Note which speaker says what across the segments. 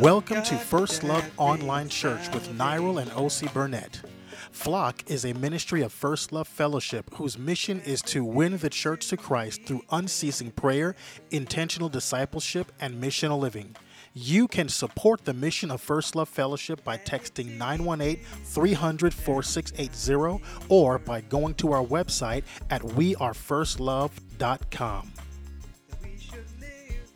Speaker 1: Welcome to First Love Online Church with Niral and Ose Burnett. Flock is a ministry of First Love Fellowship whose mission is to win the church to Christ through unceasing prayer, intentional discipleship, and missional living. You can support the mission of First Love Fellowship by texting 918 300 4680 or by going to our website at wearefirstlove.com.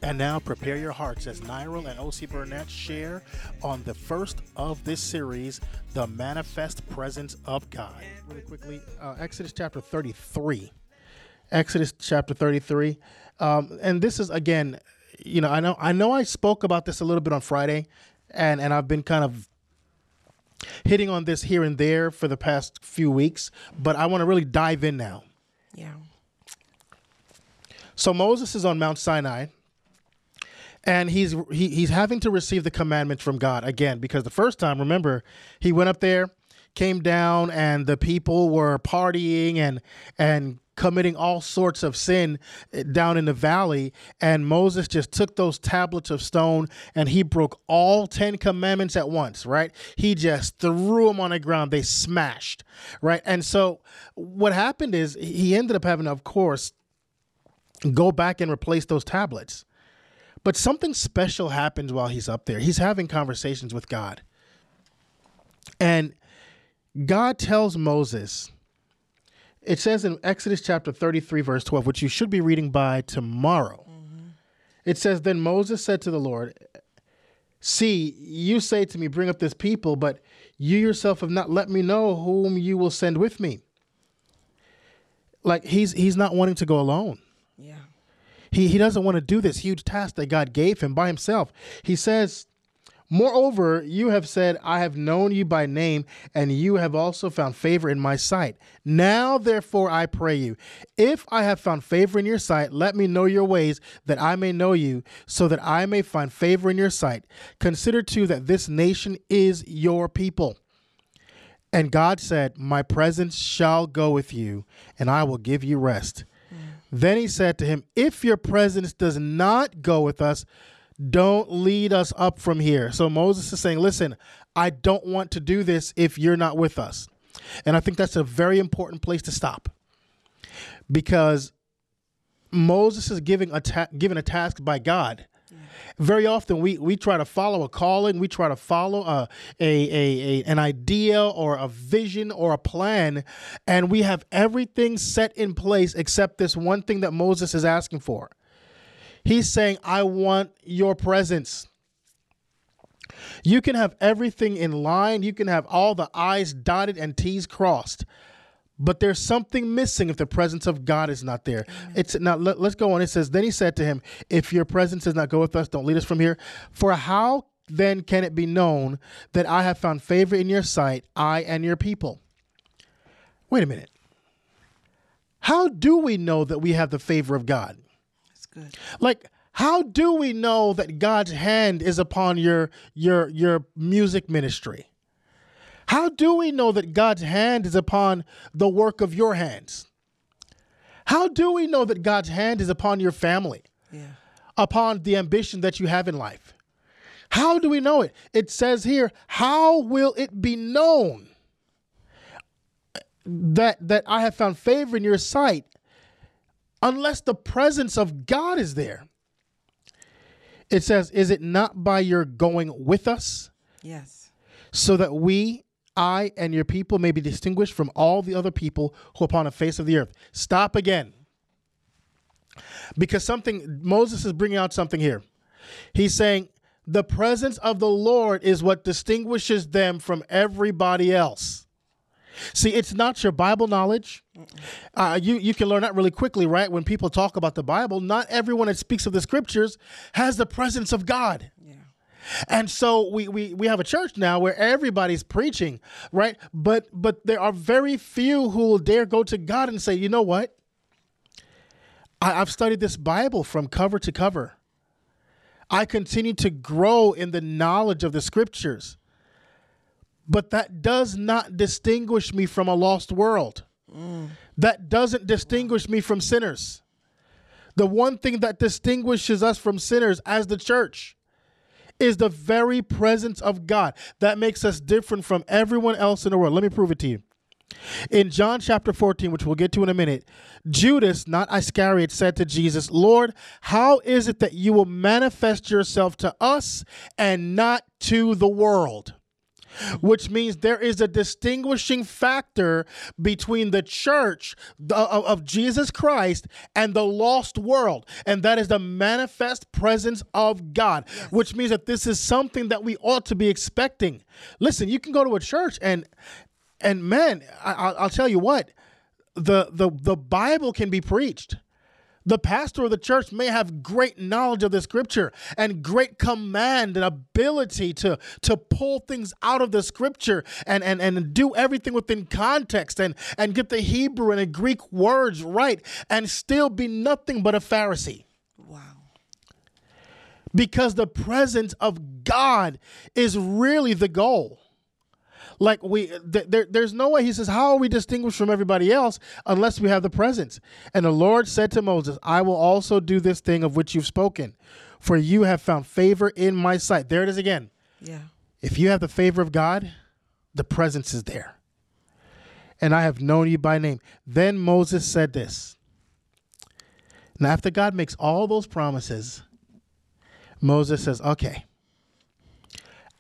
Speaker 1: And now prepare your hearts as Niral and Ose Burnett share on the first of this series, The Manifest Presence of God. Really quickly, uh, Exodus chapter 33. Exodus chapter 33. Um, and this is, again, you know, I know I know I spoke about this a little bit on Friday, and, and I've been kind of hitting on this here and there for the past few weeks, but I want to really dive in now.
Speaker 2: Yeah.
Speaker 1: So Moses is on Mount Sinai and he's he, he's having to receive the commandments from God again because the first time, remember, he went up there, came down, and the people were partying and and committing all sorts of sin eh, down in the valley. And Moses just took those tablets of stone and he broke all 10 commandments at once right? He just threw them on the ground. They smashed right? And so what happened is he ended up having of course go back and replace those tablets but something special happens while he's up there. He's having conversations with God. And God tells Moses, it says in Exodus chapter 33, verse 12, which you should be reading by tomorrow. Mm-hmm. It says, Then Moses said to the Lord, See, you say to me, Bring up this people, but you yourself have not let me know whom you will send with me. Like he's he's not wanting to go alone. He, he doesn't want to do this huge task that God gave him by himself. He says, Moreover, you have said, I have known you by name, and you have also found favor in my sight. Now, therefore, I pray you, if I have found favor in your sight, let me know your ways, that I may know you, so that I may find favor in your sight. Consider too that this nation is your people. And God said, My presence shall go with you, and I will give you rest. Then he said to him, If your presence does not go with us, don't lead us up from here. So Moses is saying, Listen, I don't want to do this if you're not with us. And I think that's a very important place to stop because Moses is giving a ta- given a task by God very often we we try to follow a calling, we try to follow a, a, a, a, an idea or a vision or a plan, and we have everything set in place except this one thing that Moses is asking for. He's saying, I want your presence. You can have everything in line. You can have all the I's dotted and T's crossed but there's something missing if the presence of God is not there. Amen. It's now let, us go on. It says, Then he said to him, If your presence does not go with us, don't lead us from here. For how then can it be known that I have found favor in your sight, I and your people? Wait a minute. How do we know that we have the favor of God?
Speaker 2: That's good.
Speaker 1: Like, how do we know that God's hand is upon your your your music ministry? How do we know that God's hand is upon the work of your hands? How do we know that God's hand is upon your family?
Speaker 2: Yeah.
Speaker 1: Upon the ambition that you have in life? How do we know it? It says here, how will it be known that that I have found favor in your sight unless the presence of God is there? It says, is it not by your going with us?
Speaker 2: Yes.
Speaker 1: So that we I and your people may be distinguished from all the other people who upon the face of the earth. Stop again. Because something, Moses is bringing out something here. He's saying, the presence of the Lord is what distinguishes them from everybody else. See, it's not your Bible knowledge. Uh, you you can learn that really quickly, right? When people talk about the Bible, not everyone that speaks of the scriptures has the presence of God. And so we, we we have a church now where everybody's preaching, right? But but there are very few who will dare go to God and say, you know what? I, I've studied this Bible from cover to cover. I continue to grow in the knowledge of the scriptures. But that does not distinguish me from a lost world. Mm. That doesn't distinguish me from sinners. The one thing that distinguishes us from sinners as the church is the very presence of God. That makes us different from everyone else in the world. Let me prove it to you. In John chapter 14, which we'll get to in a minute, Judas, not Iscariot, said to Jesus, Lord, how is it that you will manifest yourself to us and not to the world? Which means there is a distinguishing factor between the church of Jesus Christ and the lost world, and that is the manifest presence of God, which means that this is something that we ought to be expecting. Listen, you can go to a church and and man, I, will tell you what, the the the Bible can be preached. The pastor of the church may have great knowledge of the scripture and great command and ability to, to pull things out of the scripture and, and, and do everything within context and, and get the Hebrew and the Greek words right and still be nothing but a Pharisee.
Speaker 2: Wow.
Speaker 1: Because the presence of God is really the goal. Like we, th- there, there's no way. He says, "How are we distinguished from everybody else unless we have the presence?" And the Lord said to Moses, "I will also do this thing of which you've spoken, for you have found favor in my sight." There it is again.
Speaker 2: Yeah.
Speaker 1: If you have the favor of God, the presence is there. And I have known you by name. Then Moses said this. Now, after God makes all those promises, Moses says, Okay,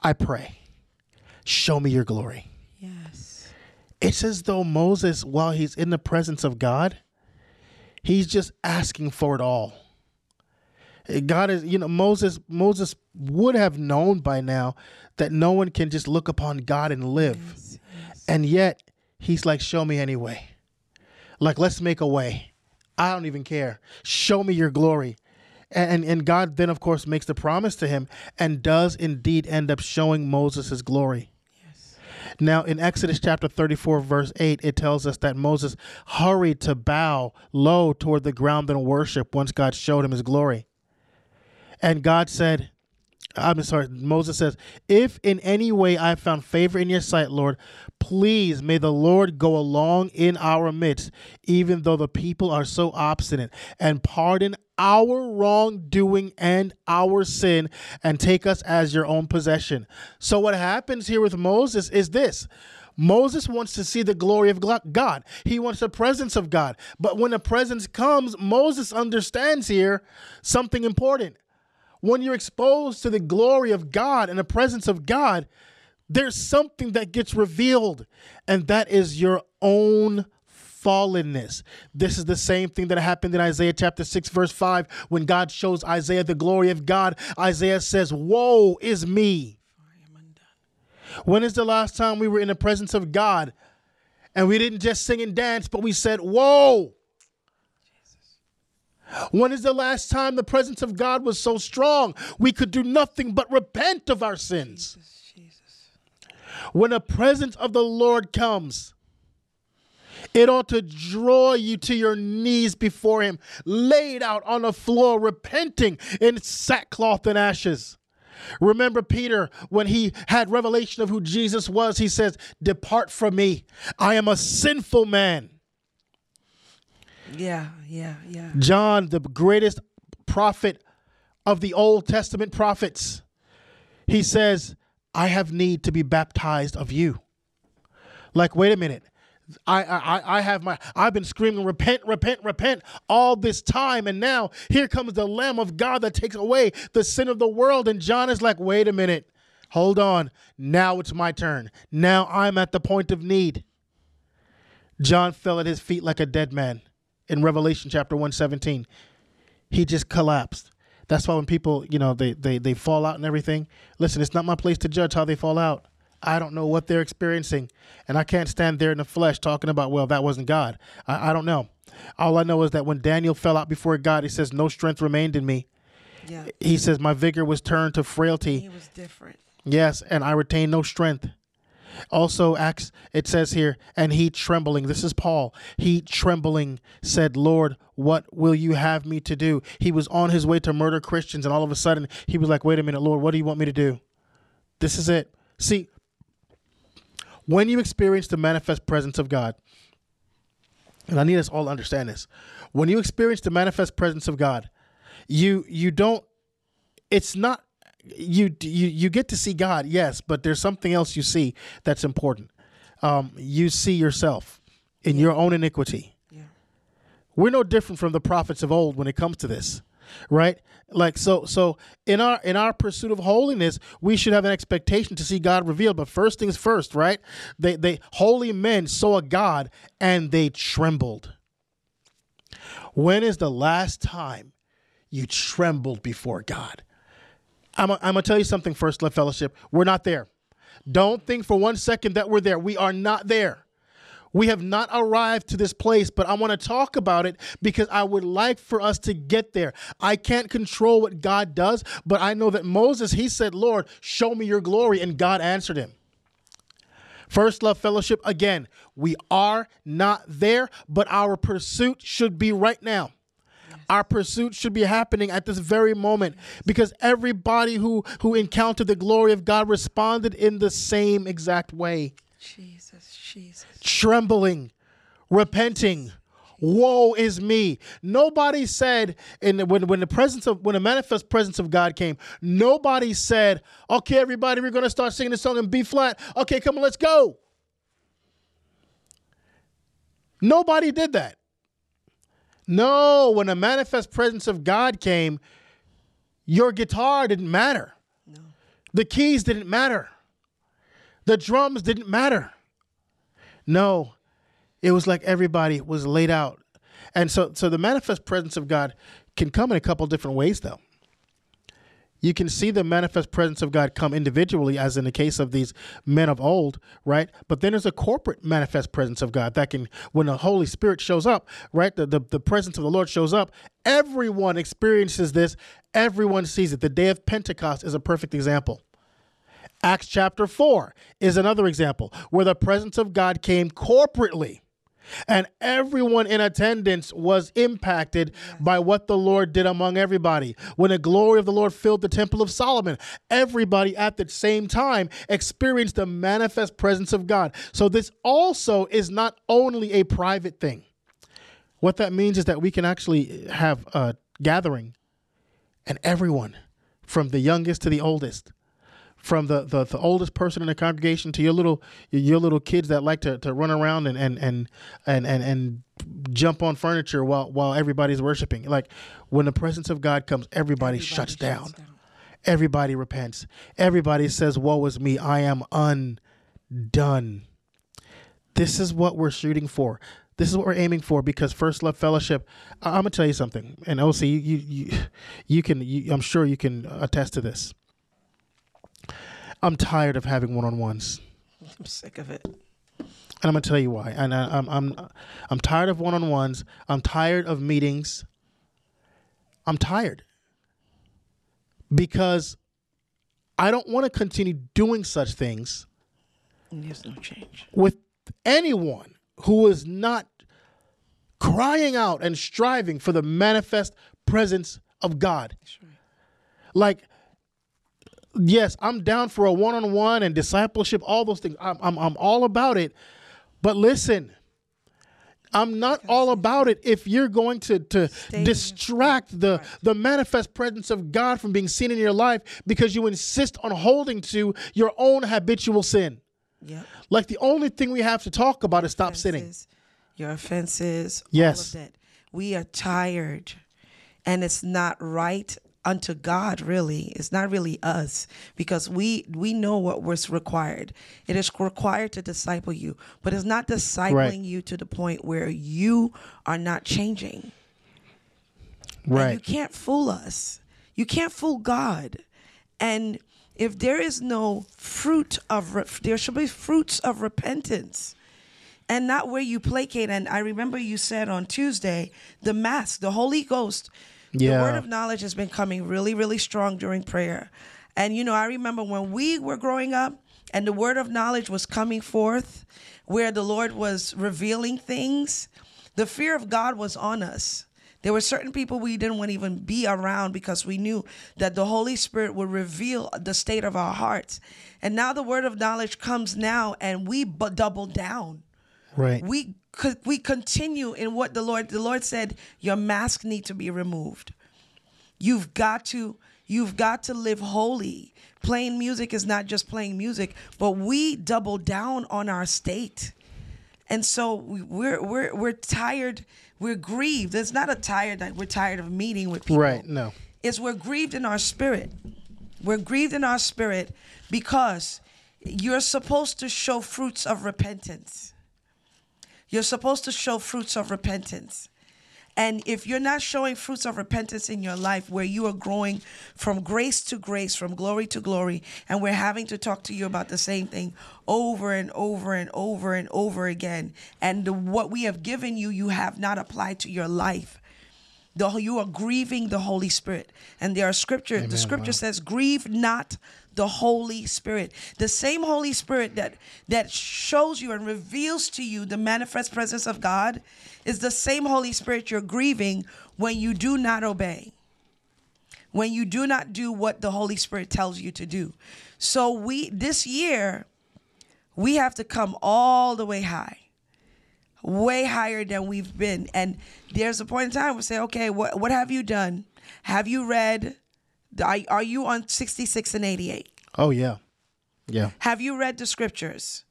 Speaker 1: I pray Show me your glory.
Speaker 2: Yes.
Speaker 1: It's as though Moses, while he's in the presence of God, he's just asking for it all. God is, you know, Moses Moses would have known by now that no one can just look upon God and live. Yes, yes. And yet he's like, show me anyway. Like, let's make a way. I don't even care. Show me your glory. And, and God then, of course, makes the promise to him and does indeed end up showing Moses his glory. Now, in Exodus chapter 34, verse 8, it tells us that Moses hurried to bow low toward the ground and worship once God showed him his glory. And God said, I'm sorry, Moses says, If in any way I found favor in your sight, Lord, please may the Lord go along in our midst, even though the people are so obstinate, and pardon our wrongdoing and our sin, and take us as your own possession. So, what happens here with Moses is this. Moses wants to see the glory of God. He wants the presence of God. But when the presence comes, Moses understands here something important when you're exposed to the glory of God and the presence of God, there's something that gets revealed, and that is your own fallenness. This is the same thing that happened in Isaiah chapter 6, verse 5, when God shows Isaiah the glory of God. Isaiah says, Woe is me. When is the last time we were in the presence of God and we didn't just sing and dance, but we said, Whoa? When is the last time the presence of God was so strong we could do nothing but repent of our sins? Jesus, Jesus. When the presence of the Lord comes, it ought to draw you to your knees before Him, laid out on the floor, repenting in sackcloth and ashes. Remember Peter when he had revelation of who Jesus was, he says, Depart from me. I am a sinful man.
Speaker 2: Yeah, yeah, yeah.
Speaker 1: John, the greatest prophet of the Old Testament prophets, he says, I have need to be baptized of you. Like, wait a minute. I, I I have my I've been screaming repent repent repent all this time and now here comes the lamb of God that takes away the sin of the world and John is like wait a minute hold on now it's my turn now I'm at the point of need John fell at his feet like a dead man in Revelation chapter 117. He just collapsed. That's why when people, you know, they, they, they fall out and everything, listen, it's not my place to judge how they fall out. I don't know what they're experiencing. And I can't stand there in the flesh talking about, well, that wasn't God. I, I don't know. All I know is that when Daniel fell out before God, he says, no strength remained in me. Yeah. He says, my vigor was turned to frailty.
Speaker 2: He was different.
Speaker 1: Yes, and I retained no strength. Also, Acts, it says here, and he trembling, this is Paul, he trembling said, Lord, what will you have me to do? He was on his way to murder Christians, and all of a sudden he was like, wait a minute, Lord, what do you want me to do? This is it. See, when you experience the manifest presence of God, and I need us all to understand this, when you experience the manifest presence of God, you you don't it's not you you you get to see God, yes, but there's something else you see that's important. Um, you see yourself in your own iniquity.
Speaker 2: Yeah.
Speaker 1: We're no different from the prophets of old when it comes to this, right? Like so so in our in our pursuit of holiness, we should have an expectation to see God revealed. But first things first, right? They they holy men saw a God and they trembled. When is the last time you trembled before God? I'm, going to tell you something first, Love Fellowship. We're not there. Don't think for one second that we're there. We are not there. We have not arrived to this place, but I want to talk about it because I would like for us to get there. I can't control what God does, but I know that Moses, he said, Lord, show me your glory, and God answered him. First Love Fellowship, again, we are not there, but our pursuit should be right now. Our pursuit should be happening at this very moment because everybody who who encountered the glory of God responded in the same exact way.
Speaker 2: Jesus, Jesus.
Speaker 1: Trembling, repenting, woe is me. Nobody said in the, when when the presence of when the manifest presence of God came, nobody said, "Okay, everybody, we're going to start singing the song in B flat. Okay, come on, let's go." Nobody did that. No, when the manifest presence of God came, your guitar didn't matter.
Speaker 2: No.
Speaker 1: The keys didn't matter. The drums didn't matter. No, it was like everybody was laid out. And so so the manifest presence of God can come in a couple different ways though. You can see the manifest presence of God come individually, as in the case of these men of old, right? But then there's a corporate manifest presence of God that can, when the Holy Spirit shows up, right? The, the, the presence of the Lord shows up. Everyone experiences this, everyone sees it. The day of Pentecost is a perfect example. Acts chapter 4 is another example where the presence of God came corporately. And everyone in attendance was impacted by what the Lord did among everybody. When the glory of the Lord filled the temple of Solomon, everybody at the same time experienced the manifest presence of God. So, this also is not only a private thing. What that means is that we can actually have a gathering and everyone, from the youngest to the oldest, from the, the, the oldest person in the congregation to your little your little kids that like to, to run around and and, and and and and jump on furniture while while everybody's worshiping. Like when the presence of God comes, everybody,
Speaker 2: Everybody
Speaker 1: shuts,
Speaker 2: shuts
Speaker 1: down.
Speaker 2: down.
Speaker 1: Everybody repents. Everybody says, Woe is me, I am undone. This is what we're shooting for. This is what we're aiming for because First Love Fellowship. I- I'm gonna tell you something, and Ose, you you you, you can. You, I'm sure you can attest to this. I'm tired of having one-on-ones,
Speaker 2: I'm sick of it.
Speaker 1: and I'm gonna tell you why. And I, I'm I'm I'm tired of one-on-ones. I'm tired of meetings. I'm tired because I don't want to continue doing such things
Speaker 2: And there's no change.
Speaker 1: with anyone who is not crying out and striving for the manifest presence of God.
Speaker 2: That's right.
Speaker 1: Like, yes, I'm down for a one on one and discipleship, all those things. I'm, I'm, I'm all about it. But listen, I'm not all about it if you're going to, to distract the, the manifest presence of God from being seen in your life because you insist on holding to your own habitual sin.
Speaker 2: Yep.
Speaker 1: Like the only thing we have to talk about is stop sinning.
Speaker 2: Your offenses.
Speaker 1: Yes.
Speaker 2: All of that. We are tired, and it's not right unto God. Really, it's not really us because we we know what was required. It is required to disciple you, but it's not discipling
Speaker 1: Right.
Speaker 2: you to the point where you are not changing. And you can't fool us. You can't fool God. And if there is no fruit of, re- there should be fruits of repentance and not where you placate. And I remember you said on Tuesday, the mask, the Holy Ghost, the word of knowledge has been coming really, really strong during prayer. And, you know, I remember when we were growing up and the word of knowledge was coming forth, where the Lord was revealing things, the fear of God was on us. There were certain people we didn't want to even be around because we knew that the Holy Spirit would reveal the state of our hearts. And now the word of knowledge comes now and we bu- double down
Speaker 1: Right.
Speaker 2: we could we continue in what the lord the lord said your mask need to be removed You've got to you've got to live holy. Playing music is not just playing music, but we double down on our state. And so we- we're we're we're tired, we're grieved. It's not a tired that we're tired of meeting with people.
Speaker 1: Right. No.
Speaker 2: It's we're grieved in our spirit. We're grieved in our spirit because you're supposed to show fruits of repentance. You're supposed to show fruits of repentance. And if you're not showing fruits of repentance in your life where you are growing from grace to grace, from glory to glory, and we're having to talk to you about the same thing over and over and over and over again, and the, what we have given you, you have not applied to your life. The, you are grieving the Holy Spirit. And there are scripture, the scripture says, grieve not the Holy Spirit. The same Holy Spirit that that shows you and reveals to you the manifest presence of God is the same Holy Spirit you're grieving when you do not obey. When you do not do what the Holy Spirit tells you to do. So we this year we have to come all the way high way higher than we've been. And there's a point in time we say, okay, what what have you done? Have you read? Are, are you on 66 and 88?
Speaker 1: Oh yeah. Yeah.
Speaker 2: Have you read the scriptures?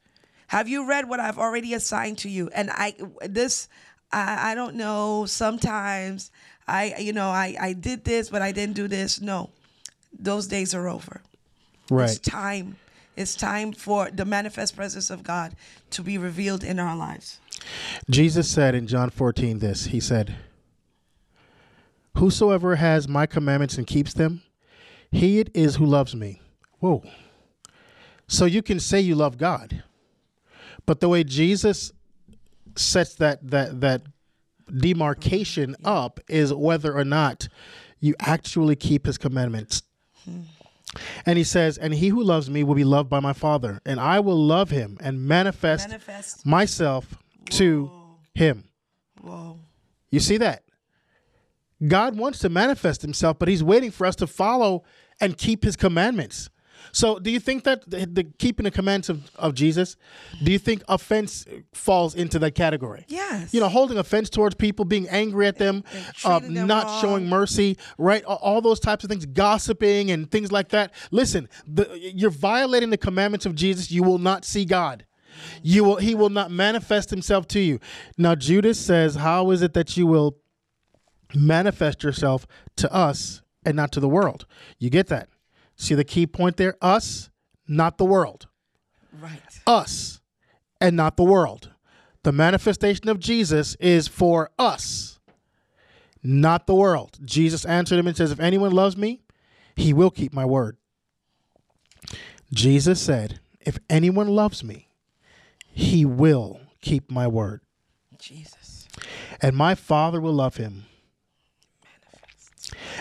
Speaker 2: Have you read what I've already assigned to you? And I this I, I don't know. Sometimes I you know I I did this, but I didn't do this. No, those days are over.
Speaker 1: Right.
Speaker 2: It's time. It's time for the manifest presence of God to be revealed in our lives.
Speaker 1: Jesus said in John 14 this. He said, Whosoever has my commandments and keeps them, he it is who loves me. Whoa. So you can say you love God. But the way Jesus sets that that that demarcation up is whether or not you actually keep his commandments. Hmm. And he says, And he who loves me will be loved by my Father, and I will love him and manifest,
Speaker 2: Manifest.
Speaker 1: myself to him.
Speaker 2: Whoa.
Speaker 1: You see that? God wants to manifest himself, but he's waiting for us to follow and keep his commandments. So, do you think that the, the keeping the commands of, of Jesus, do you think offense falls into that category?
Speaker 2: Yes.
Speaker 1: You know, holding offense towards people, being angry at them, uh,
Speaker 2: them
Speaker 1: not
Speaker 2: wrong.
Speaker 1: showing mercy, right? All, all those types of things, gossiping and things like that. Listen, the, you're violating the commandments of Jesus. You will not see God. You will. He will not manifest himself to you. Now, Judas says, "How is it that you will manifest yourself to us and not to the world?" You get that? See the key point there? Us, not the world
Speaker 2: Right.
Speaker 1: us and not the world. The manifestation of Jesus is for us, not the world. Jesus answered him and says, If anyone loves me, he will keep my word. Jesus said, If anyone loves me, he will keep my word.
Speaker 2: Jesus.
Speaker 1: And my Father will love him.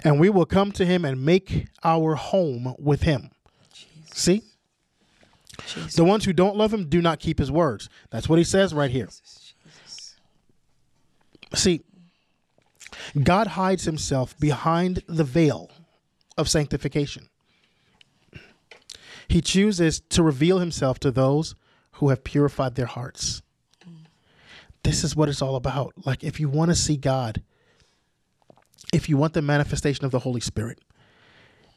Speaker 1: And we will come to him and make our home with him.
Speaker 2: Jesus.
Speaker 1: See?
Speaker 2: Jesus.
Speaker 1: The ones who don't love him do not keep his words. That's what he says right here.
Speaker 2: Jesus.
Speaker 1: See, God hides himself behind the veil of sanctification. He chooses to reveal himself to those who have purified their hearts. Mm. This is what it's all about. Like, if you want to see God, if you want the manifestation of the Holy Spirit,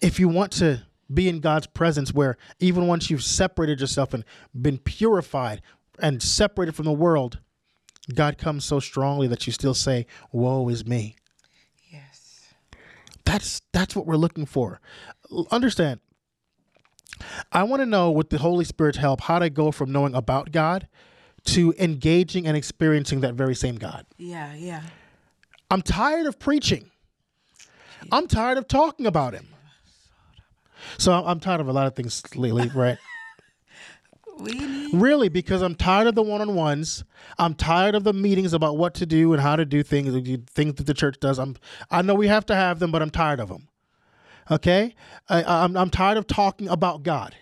Speaker 1: if you want to be in God's presence, where even once you've separated yourself and been purified and separated from the world, God comes so strongly that you still say, "Woe is me."
Speaker 2: Yes.
Speaker 1: That's that's what we're looking for. Understand? I want to know with the Holy Spirit's help how to go from knowing about God to engaging and experiencing that very same God.
Speaker 2: Yeah. Yeah.
Speaker 1: I'm tired of preaching. I'm tired of talking about him. So I'm tired of a lot of things lately, right? Really, because I'm tired of the one-on-ones. I'm tired of the meetings about what to do and how to do things, things that the church does. I'm, I know we have to have them, but I'm tired of them. Okay, I, I'm, I'm tired of talking about God.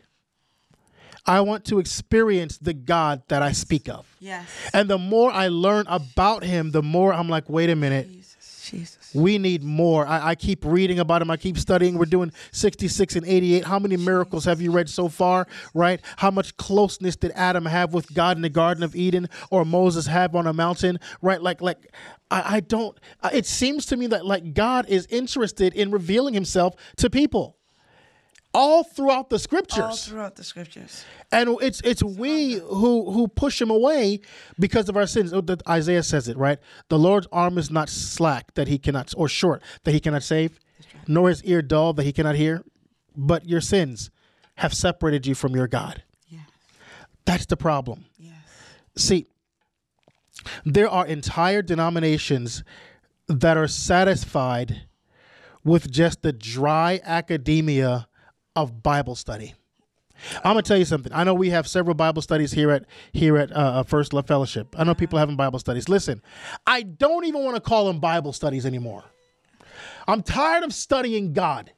Speaker 1: I want to experience the God that I speak of,
Speaker 2: Yes.
Speaker 1: and the more I learn about Him, the more I'm like, wait a minute,
Speaker 2: Jesus.
Speaker 1: We need more. I, I keep reading about him. I keep studying. We're doing 66 and 88. How many miracles have you read so far? Right? How much closeness did Adam have with God in the Garden of Eden or Moses have on a mountain? Right? Like, like I, I don't. It seems to me that like God is interested in revealing Himself to people all throughout the scriptures.
Speaker 2: All throughout the scriptures.
Speaker 1: And it's it's we who who push him away because of our sins. Oh, Isaiah says it right. The Lord's arm is not slack that he cannot, or short that he cannot save, nor his ear dull that he cannot hear. But your sins have separated you from your God.
Speaker 2: Yes.
Speaker 1: That's the problem.
Speaker 2: Yes.
Speaker 1: See, there are entire denominations that are satisfied with just the dry academia of Bible study. I'm gonna tell you something. I know we have several Bible studies here at here at uh, First Love Fellowship. I know people having Bible studies. Listen, I don't even want to call them Bible studies anymore. I'm tired of studying God.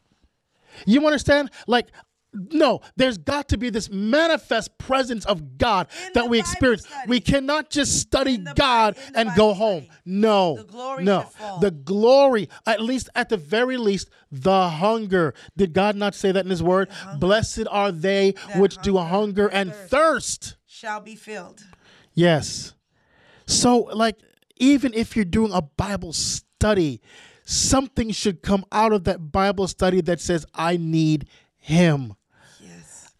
Speaker 1: You understand? Like no, there's got to be this manifest presence of God
Speaker 2: In
Speaker 1: that we
Speaker 2: Bible
Speaker 1: experience.
Speaker 2: study.
Speaker 1: We cannot just study
Speaker 2: In the Bi-
Speaker 1: God and
Speaker 2: Bible
Speaker 1: go home.
Speaker 2: study.
Speaker 1: No,
Speaker 2: The glory
Speaker 1: no. The glory, at least at the very least, the hunger. Did God not say that in His Word? Blessed are they which do
Speaker 2: hunger
Speaker 1: hunger
Speaker 2: and
Speaker 1: and thirst.
Speaker 2: Shall be filled.
Speaker 1: Yes. So, like, even if you're doing a Bible study, something should come out of that Bible study that says, I need Him.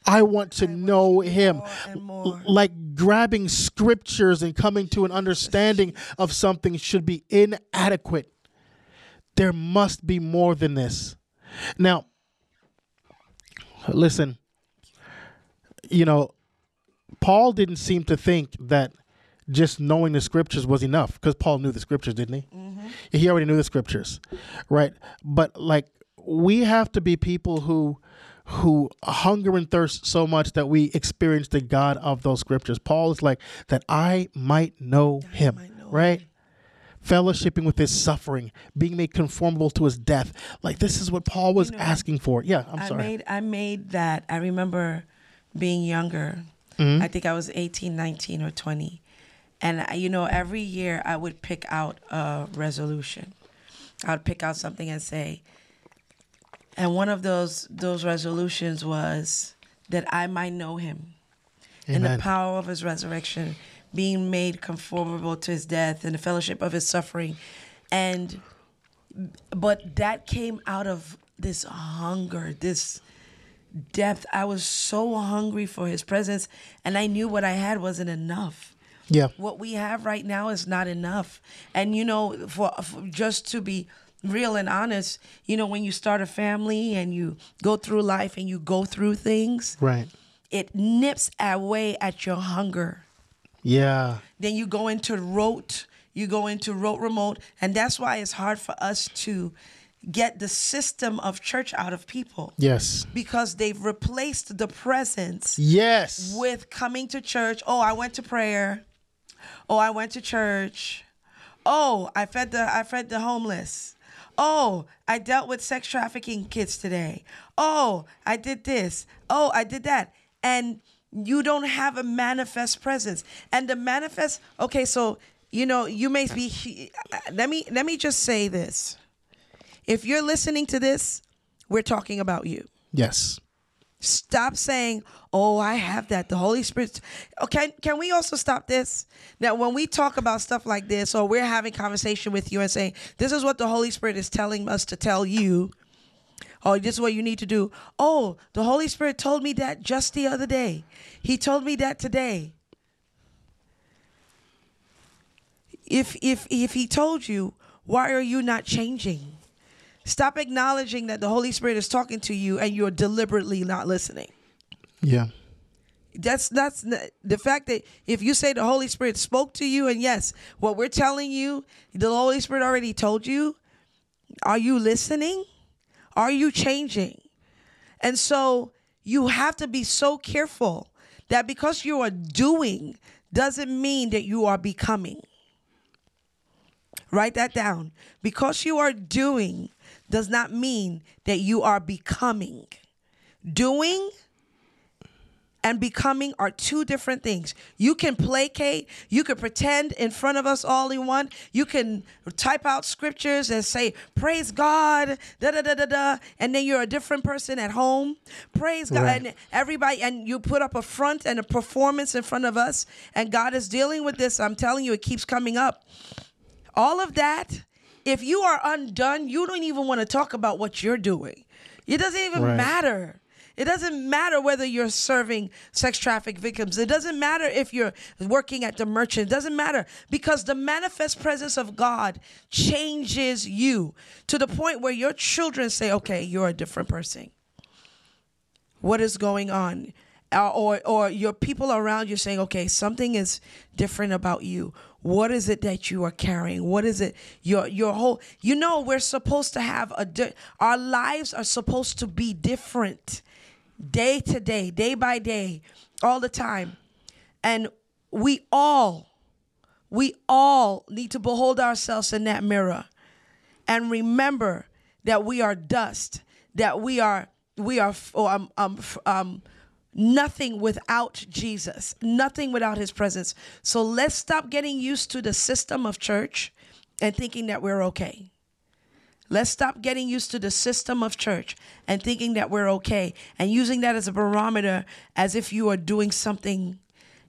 Speaker 1: I want to know Him.
Speaker 2: more
Speaker 1: L-
Speaker 2: more.
Speaker 1: Like grabbing scriptures and coming to an understanding of something should be inadequate. There must be more than this. Now, listen, you know, Paul didn't seem to think that just knowing the scriptures was enough because Paul knew the scriptures, didn't he? He already knew the scriptures, right? But like we have to be people who who hunger and thirst so much that we experience the God of those scriptures. Paul is like that I might know him,
Speaker 2: might know
Speaker 1: right? Fellowshipping with his suffering, being made conformable to his death. Like this is what Paul was asking for. Yeah, I'm
Speaker 2: I
Speaker 1: sorry.
Speaker 2: made I made that. I remember being younger.
Speaker 1: Mm-hmm.
Speaker 2: I think I was 18, 19 or 20. And I- you know, every year I would pick out a resolution. I would pick out something and say and one of those those resolutions was that I might know him and the power of his resurrection, being made conformable to his death and the fellowship of his suffering. And but that came out of this hunger, this depth. I was so hungry for his presence, and I knew what I had wasn't enough.
Speaker 1: yeah.
Speaker 2: What we have right now is not enough. And you know, for, for just to be real and honest, you know, when you start a family and you go through life and you go through things,
Speaker 1: Right.
Speaker 2: it nips away at your hunger.
Speaker 1: Yeah.
Speaker 2: Then you go into rote, you go into rote remote, and that's why it's hard for us to get the system of church out of people
Speaker 1: Yes.
Speaker 2: because they've replaced the presence
Speaker 1: Yes.
Speaker 2: with coming to church. Oh, I went to prayer. Oh, I went to church. Oh, I fed the I fed the homeless. Oh, I dealt with sex trafficking kids today. Oh, I did this. Oh, I did that. And you don't have a manifest presence. And the manifest Okay, so you know, you may be uh, let me let me just say this. If you're listening to this, we're talking about you.
Speaker 1: Yes.
Speaker 2: Stop saying, "Oh, I have that." The Holy Spirit. Oh, okay, can we also stop this? Now, when we talk about stuff like this, or we're having conversation with you and saying, "This is what the Holy Spirit is telling us to tell you," or "This is what you need to do." Oh, the Holy Spirit told me that just the other day. He told me that today. If if if He told you, why are you not changing? Stop acknowledging that the Holy Spirit is talking to you and you're deliberately not listening.
Speaker 1: Yeah.
Speaker 2: That's that's the fact that if you say the Holy Spirit spoke to you and yes, what we're telling you, the Holy Spirit already told you, are you listening? Are you changing? And so you have to be so careful that because you are doing doesn't mean that you are becoming. Write that down. Because you are doing does not mean that you are becoming. Doing and becoming are two different things. You can placate, you can pretend in front of us all you want. You can type out scriptures and say, Praise God, da da da da da, and then you're a different person at home. Praise God.
Speaker 1: Right.
Speaker 2: And everybody, and you put up a front and a performance in front of us, and God is dealing with this. I'm telling you, it keeps coming up. All of that, if you are undone, you don't even want to talk about what you're doing. It doesn't even
Speaker 1: Right.
Speaker 2: matter. It doesn't matter whether you're serving sex traffic victims. It doesn't matter if you're working at the merchant. It doesn't matter because the manifest presence of God changes you to the point where your children say, okay, you're a different person. What is going on? Or, or your people around you saying, okay, something is different about you. What is it that you are carrying? What is it? Your your whole. You know, we're supposed to have a. Di- our lives are supposed to be different, day to day, day by day, all the time, and we all, we all need to behold ourselves in that mirror, and remember that we are dust. That we are we are oh, um, um, um, nothing without Jesus, nothing without his presence. So let's stop getting used to the system of church and thinking that we're okay. Let's stop getting used to the system of church and thinking that we're okay and using that as a barometer as if you are doing something.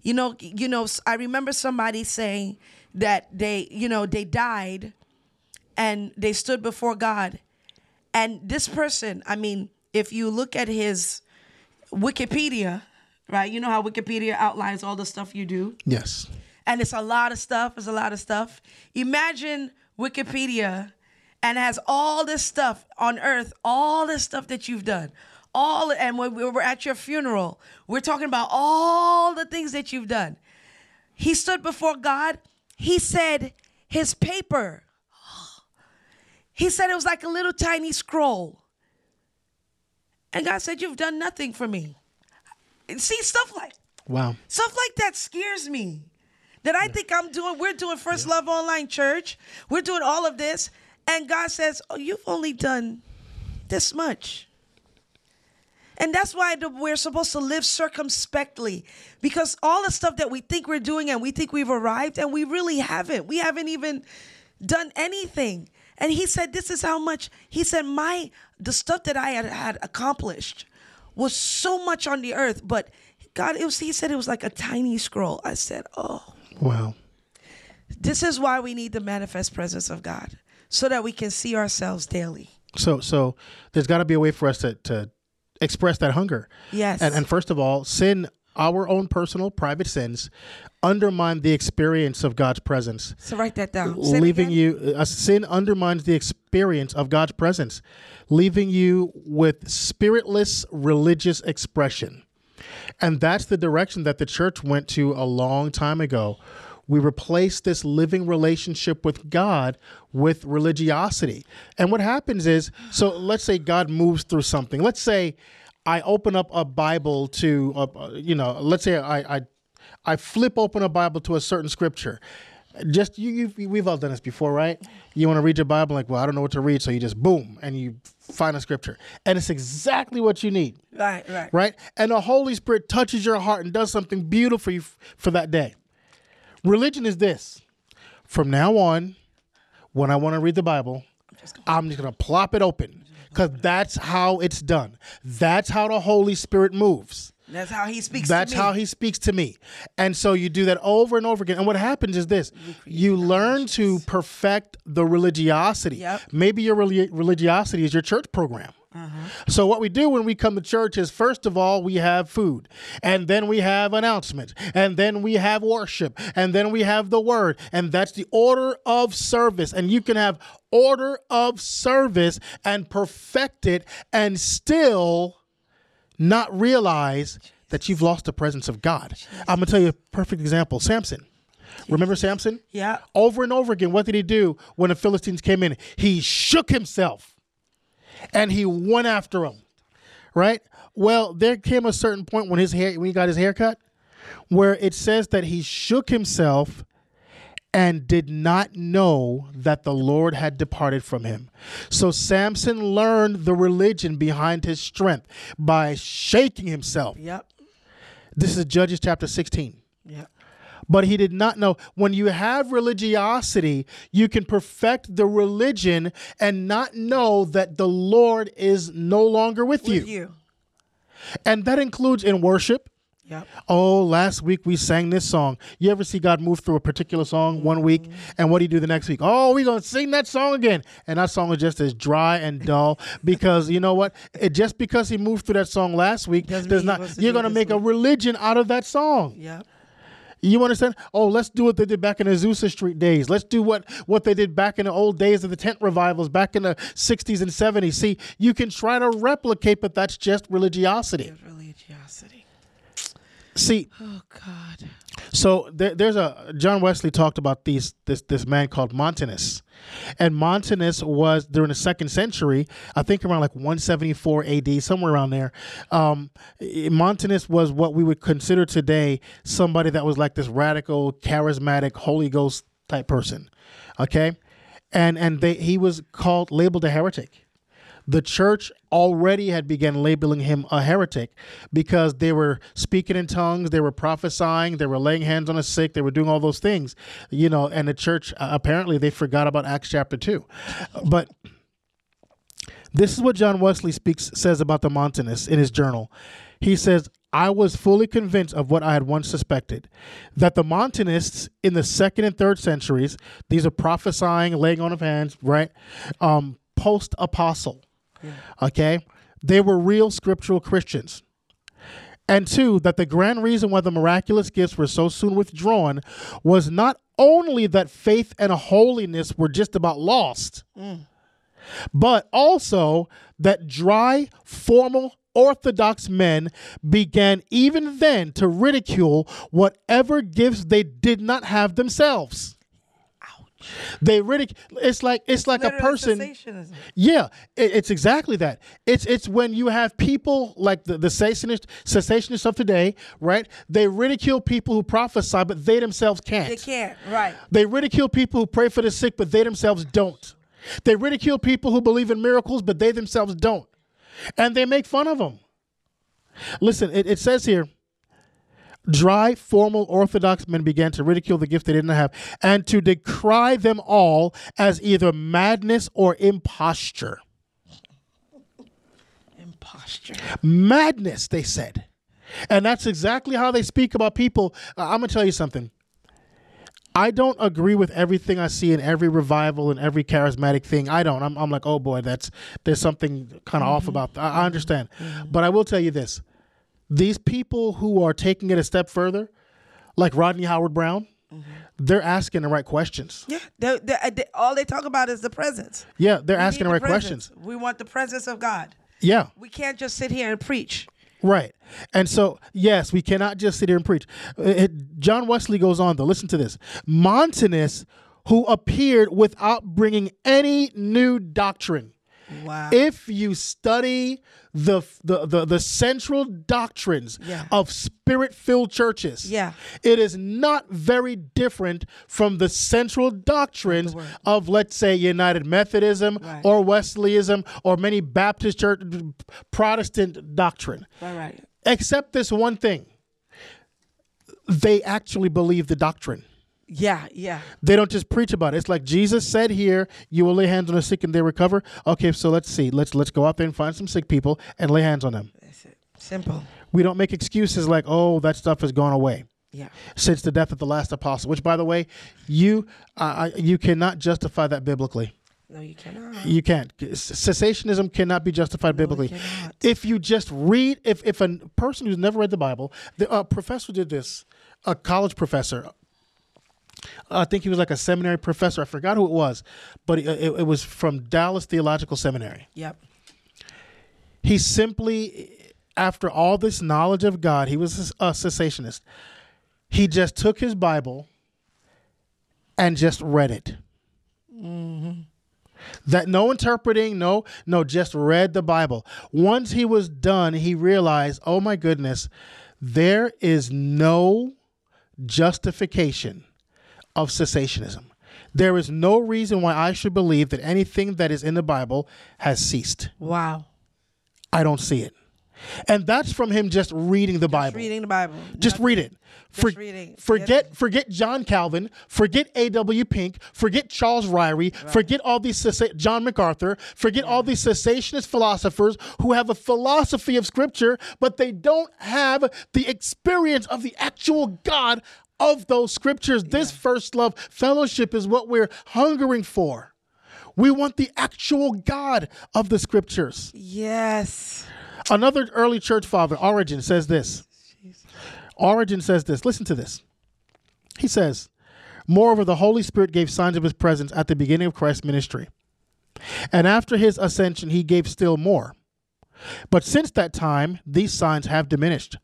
Speaker 2: You know, you know, I remember somebody saying that they, you know, they died and they stood before God. And this person, I mean, if you look at his Wikipedia, right? You know how Wikipedia outlines all the stuff you do?
Speaker 1: Yes.
Speaker 2: and it's a lot of stuff. It's a lot of stuff. Imagine Wikipedia and has all this stuff on earth, all this stuff that you've done. All and when we were at your funeral, we're talking about all the things that you've done. He stood before God. He said his paper. He said it was like a little tiny scroll. And God said, You've done nothing for me. See, stuff like
Speaker 1: Wow.
Speaker 2: Stuff like that scares me. That I think I'm doing, we're doing First Love Online Church. We're doing all of this. And God says, Oh, you've only done this much. And that's why the- we're supposed to live circumspectly because all the stuff that we think we're doing and we think we've arrived and we really haven't. We haven't even done anything. And he said, This is how much. He said, My, the stuff that I had, had accomplished was so much on the earth, but God, it was, he said it was like a tiny scroll. I said, Oh,
Speaker 1: Wow.
Speaker 2: this is why we need the manifest presence of God so that we can see ourselves daily.
Speaker 1: So so there's got to be a way for us to to express that hunger.
Speaker 2: Yes.
Speaker 1: And and first of all, sin our own personal private sins undermine the experience of God's presence.
Speaker 2: so write that down. Say
Speaker 1: leaving you uh, sin undermines the experience of God's presence, leaving you with spiritless religious expression. And that's the direction that the church went to a long time ago. We replace this living relationship with God with religiosity. And what happens is so let's say God moves through something. Let's say I open up a Bible to, uh, uh, you know, let's say I, I, I flip open a Bible to a certain scripture. Just you, you, we've all done this before, right? You want to read your Bible, like, well, I don't know what to read, so you just boom, and you find a scripture, and it's exactly what you need
Speaker 2: Right, right.
Speaker 1: right? And the Holy Spirit touches your heart and does something beautiful for you f- for that day. Religion is this. From now on, when I want to read the Bible, I'm just going to plop it open because that's how it's done. That's how the Holy Spirit moves.
Speaker 2: That's how he speaks
Speaker 1: That's
Speaker 2: to me.
Speaker 1: how he speaks to me. And so you do that over and over again. And what happens is this you learn to perfect the religiosity.
Speaker 2: Yep.
Speaker 1: Maybe your religiosity is your church program. Uh-huh. So what we do when we come to church is first of all we have food and then we have announcements and then we have worship and then we have the word and that's the order of service and you can have order of service and perfect it and still not realize that you've lost the presence of God. I'm gonna tell you a perfect example. Samson. Remember Samson?
Speaker 2: Yeah.
Speaker 1: Over and over again, what did he do when the Philistines came in? He shook himself and he went after them. Right? Well, there came a certain point when his hair when he got his hair cut, where it says that he shook himself and did not know that the Lord had departed from him. So Samson learned the religion behind his strength by shaking himself.
Speaker 2: Yep.
Speaker 1: This is Judges chapter 16.
Speaker 2: Yeah.
Speaker 1: But he did not know. When you have religiosity, you can perfect the religion and not know that the Lord is no longer with,
Speaker 2: With
Speaker 1: you.
Speaker 2: you.
Speaker 1: And that includes in worship.
Speaker 2: Yep.
Speaker 1: Oh, last week we sang this song. You ever see God move through a particular song one week, and what do you do the next week? Oh, we're gonna sing that song again, and that song is just as dry and dull because you know what? It just because He moved through that song last week does
Speaker 2: mean
Speaker 1: not.
Speaker 2: to
Speaker 1: You're gonna make a religion out of that song.
Speaker 2: Yep.
Speaker 1: You understand? Oh, let's do what they did back in the Azusa Street days. Let's do what what they did back in the old days of the tent revivals back in the 60s and 70s. See, you can try to replicate, but that's just religiosity.
Speaker 2: Religiosity.
Speaker 1: See,
Speaker 2: Oh God.
Speaker 1: So there, there's a John Wesley talked about these this this man called Montanus, and Montanus was during the second century, I think around like 174 A.D. somewhere around there. Um, Montanus was what we would consider today somebody that was like this radical, charismatic, Holy Ghost type person. Okay, and and they he was called labeled a heretic the church already had begun labeling him a heretic because they were speaking in tongues, they were prophesying, they were laying hands on the sick, they were doing all those things, you know. And the church uh, apparently they forgot about Acts chapter two, but. This is what John Wesley speaks says about the Montanists in his journal. He says, I was fully convinced of what I had once suspected that the Montanists in the second and third centuries, these are prophesying, laying on of hands, right? Um, Post apostle, okay? They were real scriptural Christians. And two, that the grand reason why the miraculous gifts were so soon withdrawn was not only that faith and holiness were just about lost, mm. but also that dry, formal, orthodox men began even then to ridicule whatever gifts they did not have themselves. They ridicule. It's like it's like a person. Yeah, it, it's exactly that. It's it's when you have people like the the cessationist, cessationists of today, right? They ridicule people who prophesy, but they themselves can't.
Speaker 2: They can't. Right.
Speaker 1: They ridicule people who pray for the sick, but they themselves don't. They ridicule people who believe in miracles, but they themselves don't. And they make fun of them. Listen, it, it says here dry, formal, orthodox men began to ridicule the gift they didn't have and to decry them all as either madness or imposture.
Speaker 2: Imposture.
Speaker 1: Madness, they said. And that's exactly how they speak about people. Uh, I'm going to tell you something. I don't agree with everything I see in every revival and every charismatic thing. I don't. I'm, I'm like, oh boy, that's there's something kind of off about. I, I understand, but I will tell you this: these people who are taking it a step further, like Rodney Howard-Browne, they're asking the right questions.
Speaker 2: Yeah. They, they, they- all they talk about is the presence.
Speaker 1: Yeah, they're
Speaker 2: We
Speaker 1: asking the right
Speaker 2: presence.
Speaker 1: questions.
Speaker 2: We want the presence of God.
Speaker 1: Yeah,
Speaker 2: We can't just sit here and preach.
Speaker 1: Right. And so, yes, we cannot just sit here and preach. Uh, it- John Wesley goes on, though. Listen to this. Montanus, who appeared without bringing any new doctrine.
Speaker 2: Wow.
Speaker 1: If you study the the the, the central doctrines
Speaker 2: Yeah.
Speaker 1: of spirit-filled churches,
Speaker 2: Yeah.
Speaker 1: it is not very different from the central doctrines
Speaker 2: word.
Speaker 1: of, let's say, United Methodism
Speaker 2: Right.
Speaker 1: or Wesleyanism or many Baptist church Protestant doctrine
Speaker 2: All right.
Speaker 1: except this one thing they actually believe the doctrine
Speaker 2: Yeah. Yeah.
Speaker 1: they don't just preach about it it's like jesus said here you will lay hands on the sick and they recover okay so let's see let's let's go out there and find some sick people and lay hands on them
Speaker 2: That's it. Simple.
Speaker 1: we don't make excuses like oh that stuff has gone away
Speaker 2: Yeah.
Speaker 1: since the death of the last apostle which by the way you uh, you cannot justify that biblically
Speaker 2: No, you cannot.
Speaker 1: you can't cessationism cannot be justified biblically
Speaker 2: cannot.
Speaker 1: if you just read if if a person who's never read the bible the uh, professor did this a college professor i think he was like a seminary professor. I forgot who it was but it, it, it was from dallas theological seminary.
Speaker 2: Yep.
Speaker 1: he simply after all this knowledge of god he was a cessationist. He just took his bible and just read it. Mm-hmm. That no interpreting no no just read the bible. Once he was done he realized oh my goodness there is no justification of cessationism there is no reason why i should believe that anything that is in the bible has ceased
Speaker 2: Wow.
Speaker 1: i don't see it And that's from him just reading the Bible.
Speaker 2: Reading the Bible.
Speaker 1: Just
Speaker 2: Nothing.
Speaker 1: read it. For-
Speaker 2: reading.
Speaker 1: Forget forget John Calvin, forget A.W. Pink, forget Charles Ryrie, forget all these cessa- John MacArthur, forget all these cessationist philosophers who have a philosophy of scripture, but they don't have the experience of the actual God of those scriptures. This first love fellowship is what we're hungering for. We want the actual God of the scriptures.
Speaker 2: Yes.
Speaker 1: Another early church father, Origen, says this. Origen says this. Listen to this. He says, Moreover, the Holy Spirit gave signs of his presence at the beginning of Christ's ministry. And after his ascension, he gave still more. But since that time, these signs have diminished,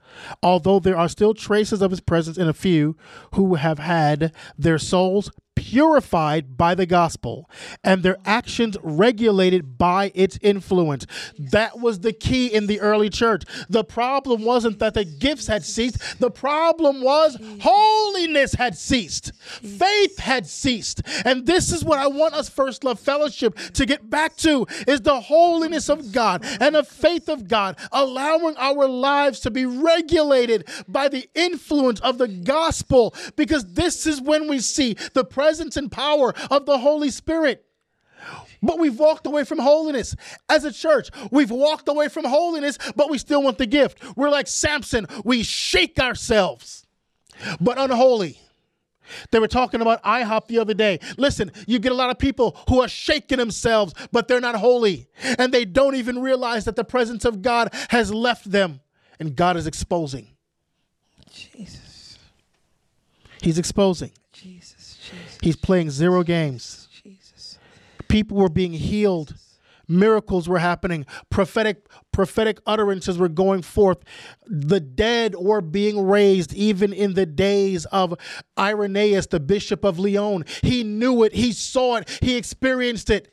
Speaker 1: although there are still traces of his presence in a few who have had their souls purified by the gospel and their actions regulated by its influence. That was the key in the early church. The problem wasn't that the gifts had ceased, the problem was holiness had ceased, faith had ceased. And this is what I want us, First Love Fellowship, to get back to is the holiness of God and the faith of God, allowing our lives to be regulated by the influence of the gospel, because this is when we see the presence and power of the Holy Spirit. But we've walked away from holiness. As a church, we've walked away from holiness, but we still want the gift. We're like Samson, we shake ourselves, but unholy. They were talking about IHOP the other day. Listen, you get a lot of people who are shaking themselves, but they're not holy. And they don't even realize that the presence of God has left them. And God is exposing.
Speaker 2: Jesus.
Speaker 1: He's exposing.
Speaker 2: Jesus. Jesus.
Speaker 1: He's playing zero games.
Speaker 2: Jesus.
Speaker 1: People were being healed. Miracles were happening. Prophetic prophetic utterances were going forth. The dead were being raised even in the days of Irenaeus, the bishop of Lyon. He knew it, he saw it, he experienced it.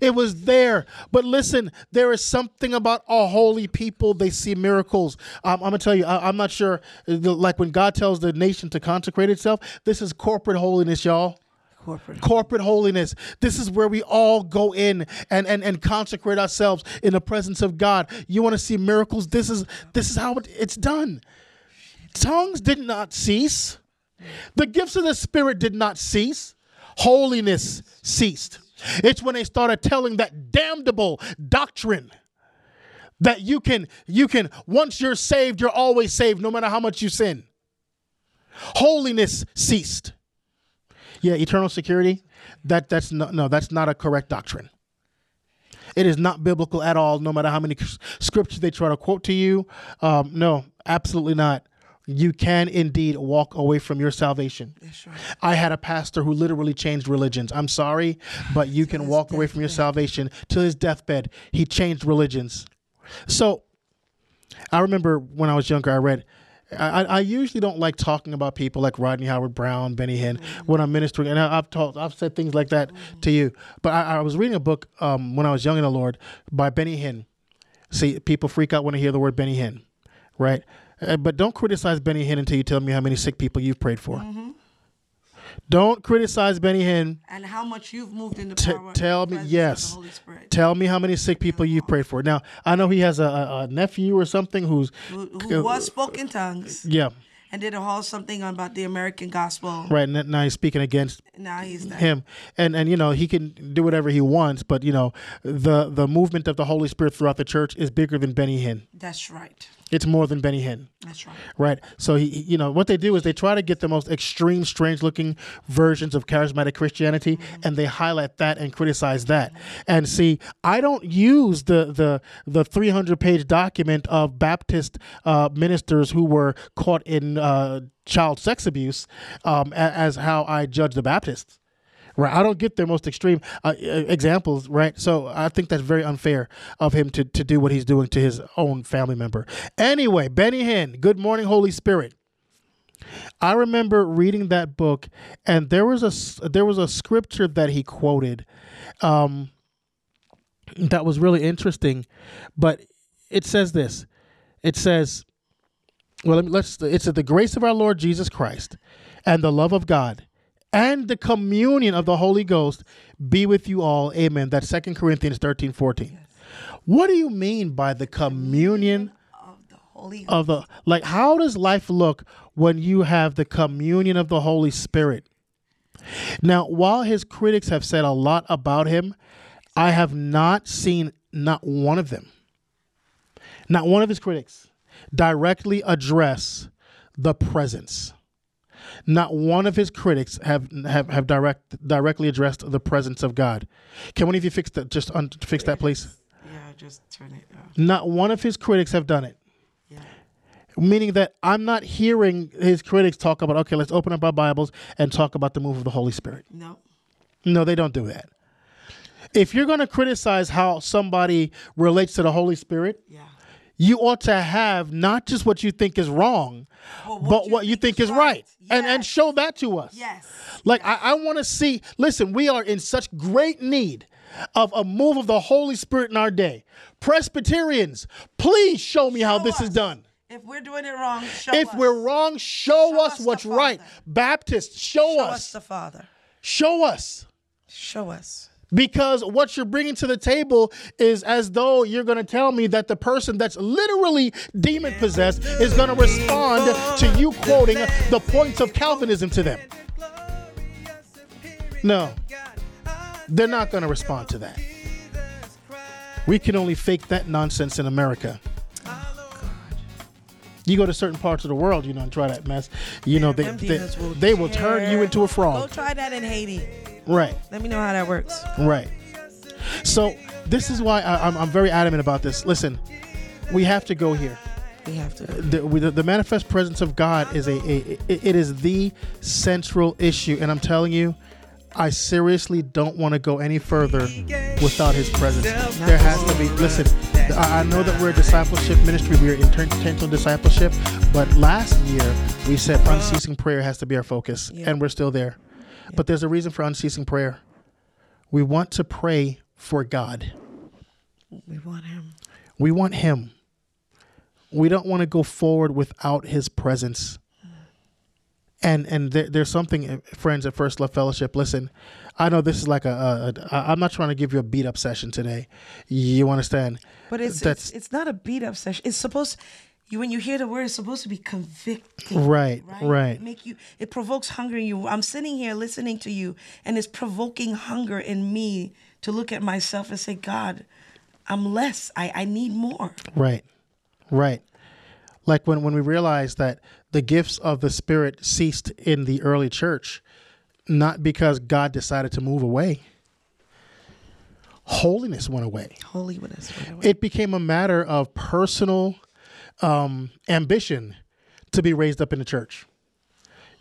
Speaker 1: It was there. But listen, there is something about a holy people. They see miracles. Um, I'm going to tell you, I, am not sure. Like when God tells the nation to consecrate itself, this is corporate holiness, y'all.
Speaker 2: Corporate.
Speaker 1: Corporate holiness. This is where we all go in and, and, and consecrate ourselves in the presence of God. You want to see miracles? This is this is how it, it's done. Tongues did not cease. The gifts of the Spirit did not cease. Holiness ceased. It's when they started telling that damnable doctrine that you can you can once you're saved, you're always saved, no matter how much you sin. Holiness ceased. Yeah, eternal security. That that's no, no that's not a correct doctrine. It is not biblical at all, no matter how many scriptures they try to quote to you. Um, no, absolutely not. You can indeed walk away from your salvation.
Speaker 2: Right.
Speaker 1: I had a pastor who literally changed religions. I'm sorry, but you can walk away from your salvation to his deathbed. He changed religions. So I remember when I was younger, I read. I, I usually don't like talking about people like Rodney Howard-Browne, Benny Hinn, when I'm ministering, and I, have talked, I've said things like that to you. But I, I was reading a book um, when I was young in the Lord by Benny Hinn. See, people freak out when they hear the word Benny Hinn, right? Uh, but don't criticize Benny Hinn until you tell me how many sick people you've prayed for. Don't criticize Benny Hinn.
Speaker 2: And how much you've moved in the
Speaker 1: T-
Speaker 2: power.
Speaker 1: tell me, yes.
Speaker 2: Of the Holy Spirit.
Speaker 1: Tell me how many sick people you've prayed for. Now, I know he has a, a, nephew or something who's,
Speaker 2: Who, who was spoken tongues
Speaker 1: yeah,
Speaker 2: and did a whole something about the American gospel.
Speaker 1: right. And now he's speaking against
Speaker 2: Now he's not.
Speaker 1: him and and you know he can do whatever he wants but you know the the movement of the holy spirit throughout the church is bigger than benny hinn
Speaker 2: That's right.
Speaker 1: It's more than benny hinn.
Speaker 2: That's right.
Speaker 1: right? So he you know what they do is they try to get the most extreme strange looking versions of charismatic christianity and they highlight that and criticize that. And see i don't use the the the 300 page document of baptist uh, ministers who were caught in uh, child sex abuse um, as how i judge the baptists Right, I don't get their most extreme uh, uh, examples. Right, so I think that's very unfair of him to to do what he's doing to his own family member. Anyway, Benny Hinn, Good Morning Holy Spirit. I remember reading that book, and there was a there was a scripture that he quoted, um, that was really interesting, but it says this. It says, "Well, let's." It said, "The grace of our Lord Jesus Christ, and the love of God, and the communion of the Holy Ghost be with you all." Amen. That's Second Corinthians thirteen fourteen. What do you mean by the communion of the
Speaker 2: Holy
Speaker 1: of the like how does life look when you have the communion of the Holy Spirit? Now, while his critics have said a lot about him, I have not seen not one of them, not one of his critics, directly address the presence. Not one of his critics have have, have direct directly addressed the presence of God. Can one of you fix that? Just un, fix that, please.
Speaker 2: Yeah, just turn it off.
Speaker 1: Not one of his critics have done it.
Speaker 2: Yeah.
Speaker 1: Meaning that I'm not hearing his critics talk about, okay, let's open up our Bibles and talk about the move of the Holy Spirit.
Speaker 2: No.
Speaker 1: No, they don't do that. If you're going to criticize how somebody relates to the Holy Spirit,
Speaker 2: Yeah.
Speaker 1: You ought to have not just what you think is wrong,
Speaker 2: But
Speaker 1: but what you think is right. And and show that to us.
Speaker 2: Yes.
Speaker 1: Like I, I want to see. Listen, we are in such great need of a move of the Holy Spirit in our day. Presbyterians, please show me how
Speaker 2: Show
Speaker 1: this is done.
Speaker 2: If we're doing it wrong, show
Speaker 1: If
Speaker 2: us.
Speaker 1: we're wrong, show,
Speaker 2: Show
Speaker 1: us,
Speaker 2: us
Speaker 1: what's right. Baptists, show,
Speaker 2: show
Speaker 1: us.
Speaker 2: us the Father.
Speaker 1: show us.
Speaker 2: Show us.
Speaker 1: Because what you're bringing to the table is as though you're going to tell me that the person that's literally demon possessed is going to respond to you quoting the points of Calvinism to them. No, they're not going to respond to that. We can only fake that nonsense in America. You go to certain parts of the world, you know, and try that mess. You know, they they,
Speaker 2: will
Speaker 1: they will turn you into a frog.
Speaker 2: Go try that in Haiti.
Speaker 1: Right.
Speaker 2: Let me know how that works.
Speaker 1: Right. So this is why I, I'm, I'm very adamant about this. Listen, we have to go here.
Speaker 2: We have to.
Speaker 1: The, we- the, the manifest presence of God is a, a it- it is the central issue, and I'm telling you, I seriously don't want to go any further without His presence. There has to be. Listen, I, I know that we're a discipleship ministry. We're inten- intentional discipleship, but last year we said unceasing prayer has to be our focus,
Speaker 2: Yeah.
Speaker 1: and we're still there. But there's a reason for unceasing prayer. We want to pray for God.
Speaker 2: We want him.
Speaker 1: We want Him. We don't want to go forward without His presence. And and there, there's something, uh, friends at First Love Fellowship. Listen, I know this is like a, a, a. I'm not trying to give you a beat up session today. You understand?
Speaker 2: But it's
Speaker 1: That's-
Speaker 2: it's, it's not a beat up session. It's supposed you when you hear the word, it's supposed to be convicting.
Speaker 1: Right,
Speaker 2: Right?
Speaker 1: right.
Speaker 2: Make you it provokes hunger in you. I'm sitting here listening to you and it's provoking hunger in me to look at myself and say, God, I'm less. I, I need more.
Speaker 1: Right, right. Like when when we realized that the gifts of the Spirit ceased in the early church, not because God decided to move away. Holiness went away.
Speaker 2: Holy with us.
Speaker 1: it became a matter of personal um, ambition to be raised up in the church.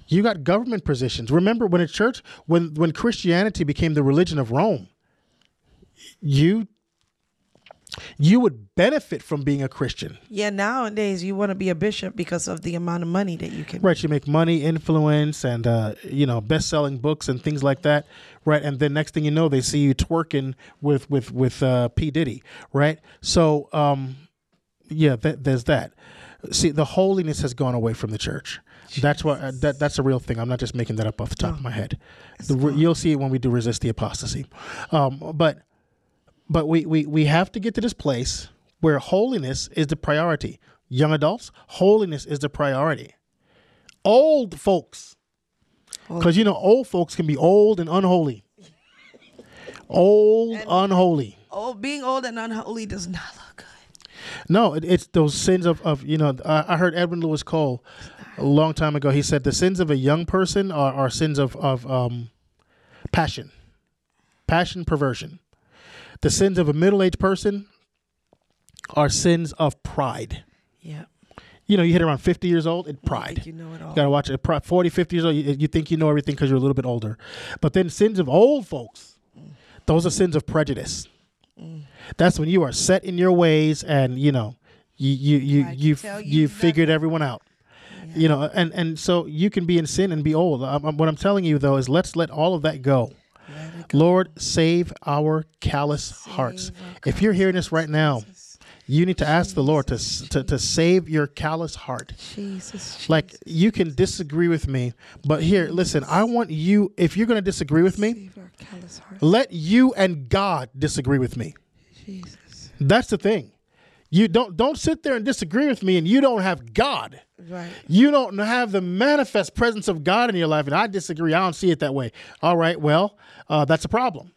Speaker 1: You got government positions. Remember when a church, when when Christianity became the religion of Rome, you you would benefit from being a Christian.
Speaker 2: Yeah, nowadays you want to be a bishop because of the amount of money that you can
Speaker 1: Right, you make money, influence, and uh, you know, best-selling books and things like that. Right, and then next thing you know, they see you twerking with with with uh, P Diddy. Right, so um, yeah, that, there's that. See, the holiness has gone away from the church. That's what uh, that that's a real thing. I'm not just making that up off the top of my head. The, you'll see it when we do resist the apostasy. Um, but but we, we we have to get to this place where holiness is the priority. Young adults, holiness is the priority. Old folks, because you know old folks can be old and unholy. Old, unholy.
Speaker 2: Oh, being old and unholy does not.
Speaker 1: No, it, it's those sins of, of you know. I, I heard Edwin Louis Cole a long time ago. He said the sins of a young person are, are sins of of um, passion, passion, perversion. The sins of a middle aged person are sins of pride.
Speaker 2: Yeah.
Speaker 1: You know, you hit around 50 years old, it pride.
Speaker 2: you know it all.
Speaker 1: You gotta watch it. Pri- 40, 50 years old, you, you think you know everything because you're a little bit older. But then sins of old folks, those are sins of prejudice. That's when you are set in your ways and, you know, you you you you you
Speaker 2: you
Speaker 1: figured everyone out. You know, and and so you can be in sin and be old. Um, um, what I'm telling you though is let's let all of that go. Lord, save our callous hearts. If you're hearing this right now, you need to ask the Lord to, to to save your callous heart.
Speaker 2: Jesus.
Speaker 1: Like you can disagree with me, but here, listen, I want you if you're going to disagree with me,
Speaker 2: Save our
Speaker 1: let you and God disagree with me.
Speaker 2: Jesus.
Speaker 1: That's the thing. You don't don't sit there and disagree with me and you don't have God.
Speaker 2: Right.
Speaker 1: You don't have the manifest presence of God in your life, and I disagree. I don't see it that way. All right, well, uh, that's a problem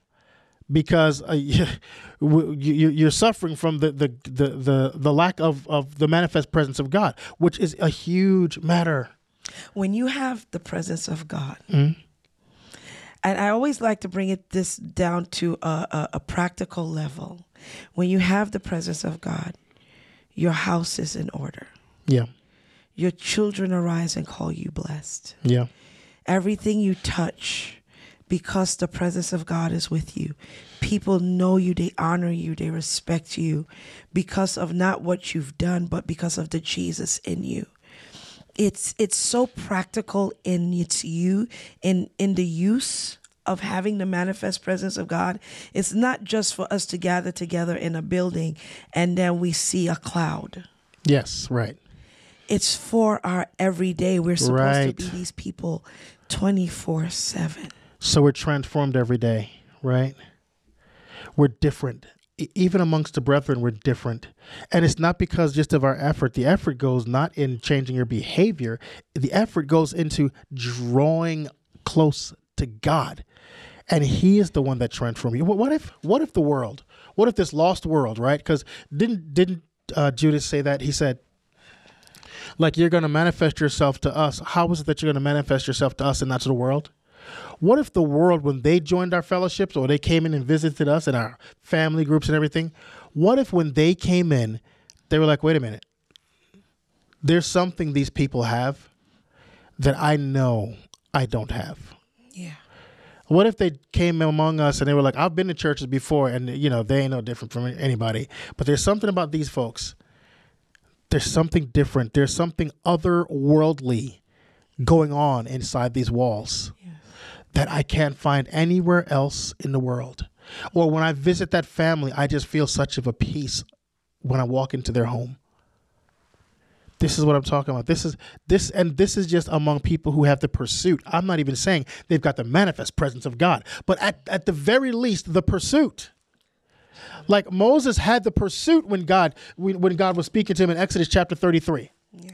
Speaker 1: because uh, you, you're suffering from the, the the the the lack of of the manifest presence of God, which is a huge matter.
Speaker 2: When you have the presence of God,
Speaker 1: Mm-hmm.
Speaker 2: and I always like to bring it this down to a, a, a practical level. When you have the presence of God, your house is in order.
Speaker 1: Yeah,
Speaker 2: Your children arise and call you blessed.
Speaker 1: yeah,
Speaker 2: Everything you touch, because the presence of God is with you, people know you, they honor you, they respect you because of not what you've done, but because of the Jesus in you. It's it's so practical in its you in in the use of having the manifest presence of God. It's not just for us to gather together in a building and then we see a cloud.
Speaker 1: yes, right.
Speaker 2: It's for our everyday. We're supposed
Speaker 1: Right.
Speaker 2: to be these people 24 7.
Speaker 1: So we're transformed every day, right? We're different. Even amongst the brethren, we're different. And it's not because just of our effort. The effort goes not in changing your behavior, the effort goes into drawing close to God. And he is the one that transforms you. What what if what if the world? What if this lost world, right? Because didn't didn't uh, Judas say that? He said, like you're going to manifest yourself to us. How is it that you're going to manifest yourself to us and not to the world? What if the world, when they joined our fellowships or they came in and visited us and our family groups and everything, what if when they came in, they were like, wait a minute, there's something these people have that I know I don't have? What if they came among us and they were like, I've been to churches before and, you know, they ain't no different from anybody, but there's something about these folks. There's something different. There's something otherworldly going on inside these walls that I can't find anywhere else in the world. Or when I visit that family, I just feel such of a peace when I walk into their home. This is what I'm talking about. This is this and this is just among people who have the pursuit. I'm not even saying they've got the manifest presence of God, but at, at the very least, the pursuit. Like Moses had the pursuit when God when, when God was speaking to him in Exodus chapter 33.
Speaker 2: Yeah.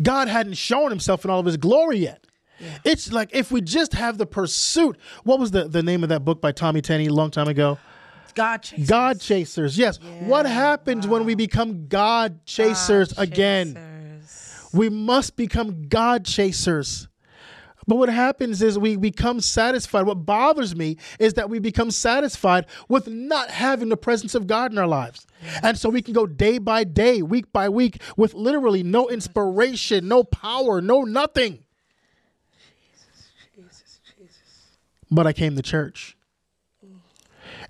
Speaker 1: God hadn't shown himself in all of his glory yet. It's like if we just have the pursuit. What was the, the name of that book by Tommy Tenney a long time ago?
Speaker 2: God chasers.
Speaker 1: God chasers. Yes. what happens when we become God chasers
Speaker 2: God
Speaker 1: again?
Speaker 2: chasers.
Speaker 1: We must become God chasers. But what happens is we become satisfied. What bothers me is that we become satisfied with not having the presence of God in our lives. And so we can go day by day, week by week, with literally no inspiration, no power, no nothing.
Speaker 2: Jesus, Jesus. Jesus.
Speaker 1: But I came to church.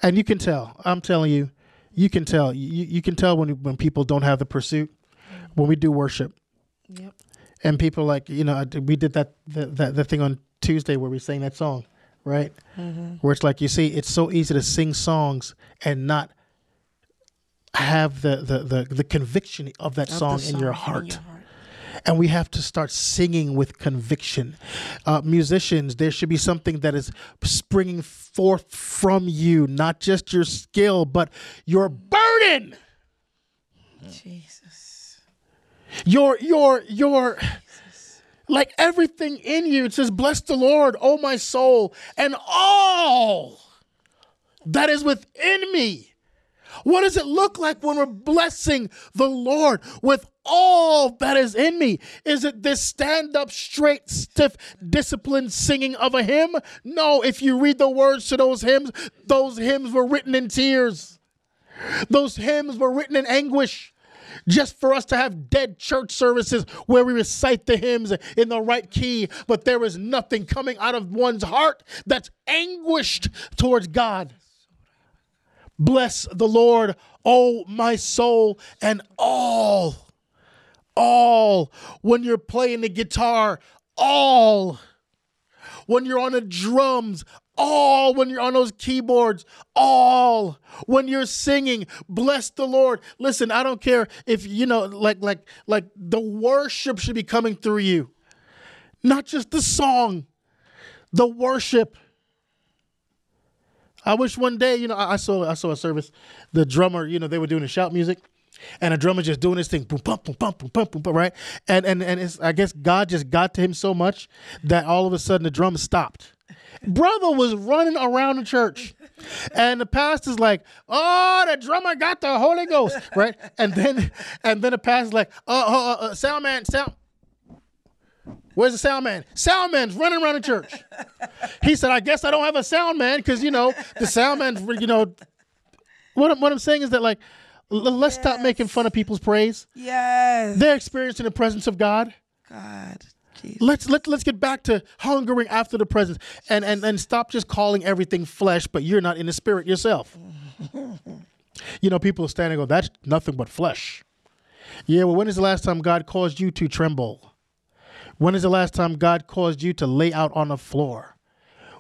Speaker 1: And you can tell, I'm telling you, you can tell. You, you can tell when, when people don't have the pursuit, when we do worship.
Speaker 2: Yep.
Speaker 1: and people like you know we did that that that, that thing on Tuesday where we sang that song, right? Where it's like you see, it's so easy to sing songs and not have the the the, the conviction of that
Speaker 2: Of the
Speaker 1: song, in your
Speaker 2: song
Speaker 1: heart. And we have to start singing with conviction. Uh, musicians, there should be something that is springing forth from you, not just your skill, but your burden.
Speaker 2: Jesus.
Speaker 1: Your your your like everything in you it says bless the lord oh my soul and all that is within me. What does it look like when we're blessing the lord with all that is in me? Is it this stand up straight stiff disciplined singing of a hymn? No if you read the words to those hymns those hymns were written in tears. Those hymns were written in anguish just for us to have dead church services where we recite the hymns in the right key, but there is nothing coming out of one's heart that's anguished towards God. Bless the Lord, oh my soul, and all, all. When you're playing the guitar, all. When you're on the drums, all. When you're on those keyboards, all. When you're singing, bless the Lord. Listen, I don't care if you know, like, like, like the worship should be coming through you, not just the song, the worship. I wish one day, you know, I, saw I saw a service. The drummer, you know, they were doing the shout music, and a drummer just doing this thing, boom, bum, boom, bum, boom, bum, boom, right? And and and it's, I guess God just got to him so much that all of a sudden the drum stopped. Brother was running around the church, and the pastor's like, "Oh, the drummer got the Holy Ghost," right? And then and then the pastor's like, "Uh, uh, uh sound man, sound." Where's the sound man? Sound man's running around the church. He said, I guess I don't have a sound man because, you know, the sound man's, you know, what I'm, what I'm saying is that, like, l- let's stop making fun of people's praise.
Speaker 2: Yes.
Speaker 1: They're experiencing the presence of God.
Speaker 2: God.
Speaker 1: Let's let, let's get back to hungering after the presence and, and and stop just calling everything flesh, but you're not in the spirit yourself. you know, people are standing and go, that's nothing but flesh. Yeah, well, when is the last time God caused you to tremble? When is the last time God caused you to lay out on the floor?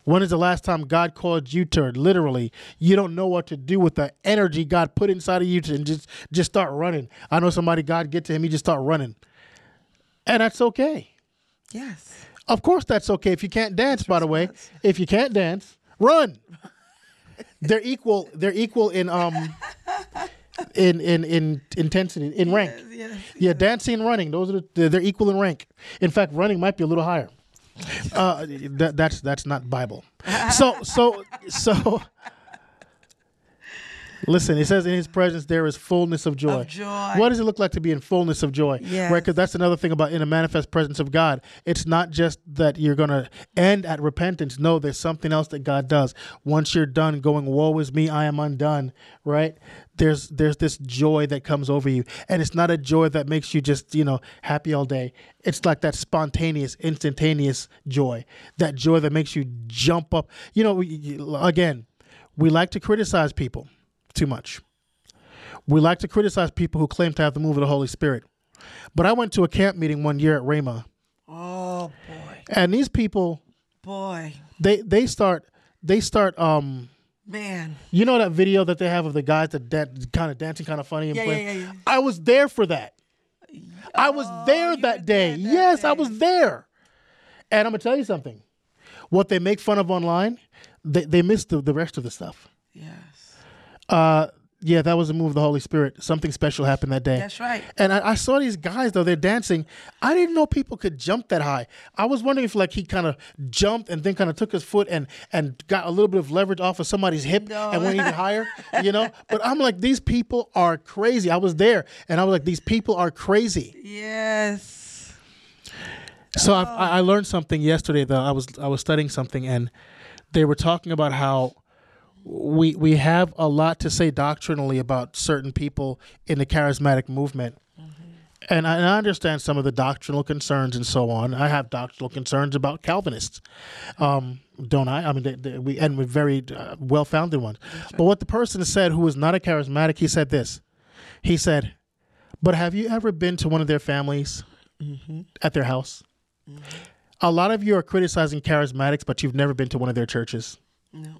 Speaker 1: When is the last time God caused you to literally you don't know what to do with the energy God put inside of you to and just just start running? I know somebody God get to him, he just start running. And that's okay.
Speaker 2: Yes.
Speaker 1: Of course, that's okay. If you can't dance, by the way, if you can't dance, run. they're equal. They're equal in um, in in in intensity, in rank.
Speaker 2: Yes.
Speaker 1: Yeah, dancing and running. Those are the, they're equal in rank. In fact, running might be a little higher. Uh, that, that's that's not Bible. So so so. Listen, it says in His presence there is fullness of joy.
Speaker 2: Of joy.
Speaker 1: What does it look like to be in fullness of joy?
Speaker 2: Yes.
Speaker 1: Right, because that's another thing about in a manifest presence of God. It's not just that you're going to end at repentance. No, there's something else that God does. Once you're done going, "Woe is me, I am undone." Right? There's there's this joy that comes over you, and it's not a joy that makes you just you know happy all day. It's like that spontaneous, instantaneous joy. That joy that makes you jump up. You know, we- again, we like to criticize people too much. We like to criticize people who claim to have the move of the Holy Spirit. But I went to a camp meeting one year at Rhema,
Speaker 2: Oh boy.
Speaker 1: and these people
Speaker 2: Boy.
Speaker 1: they they start they start um
Speaker 2: Man.
Speaker 1: you know that video that they have of the guys that dan- kind of dancing kind of funny and
Speaker 2: Yeah,
Speaker 1: playing.
Speaker 2: yeah, yeah, yeah.
Speaker 1: I was there for that. I was there that day.
Speaker 2: that
Speaker 1: yes, I was there. And I'm gonna tell you something. What they make fun of online, they they miss the, the rest of the stuff. Uh yeah, that was a move of the Holy Spirit. Something special happened that day.
Speaker 2: That's right.
Speaker 1: And I, I saw these guys though they're dancing. I didn't know people could jump that high. I was wondering if like he kind of jumped and then kind of took his foot and and got a little bit of leverage off of somebody's hip
Speaker 2: No.
Speaker 1: and went even higher. You know. But I'm like, these people are crazy. I was there and I was like, these people are crazy.
Speaker 2: Yes.
Speaker 1: So I've, I I learned something yesterday. Though I was I was studying something and they were talking about how we we have a lot to say doctrinally about certain people in the charismatic movement. And I, and I understand some of the doctrinal concerns and so on. I have doctrinal concerns about Calvinists, um, don't I? I mean, they, they, we and with very uh, well-founded ones. But what the person said, who was not a charismatic, he said this. He said, "But have you ever been to one of their families at their house? A lot of you are criticizing charismatics, but you've never been to one of their churches.
Speaker 2: No.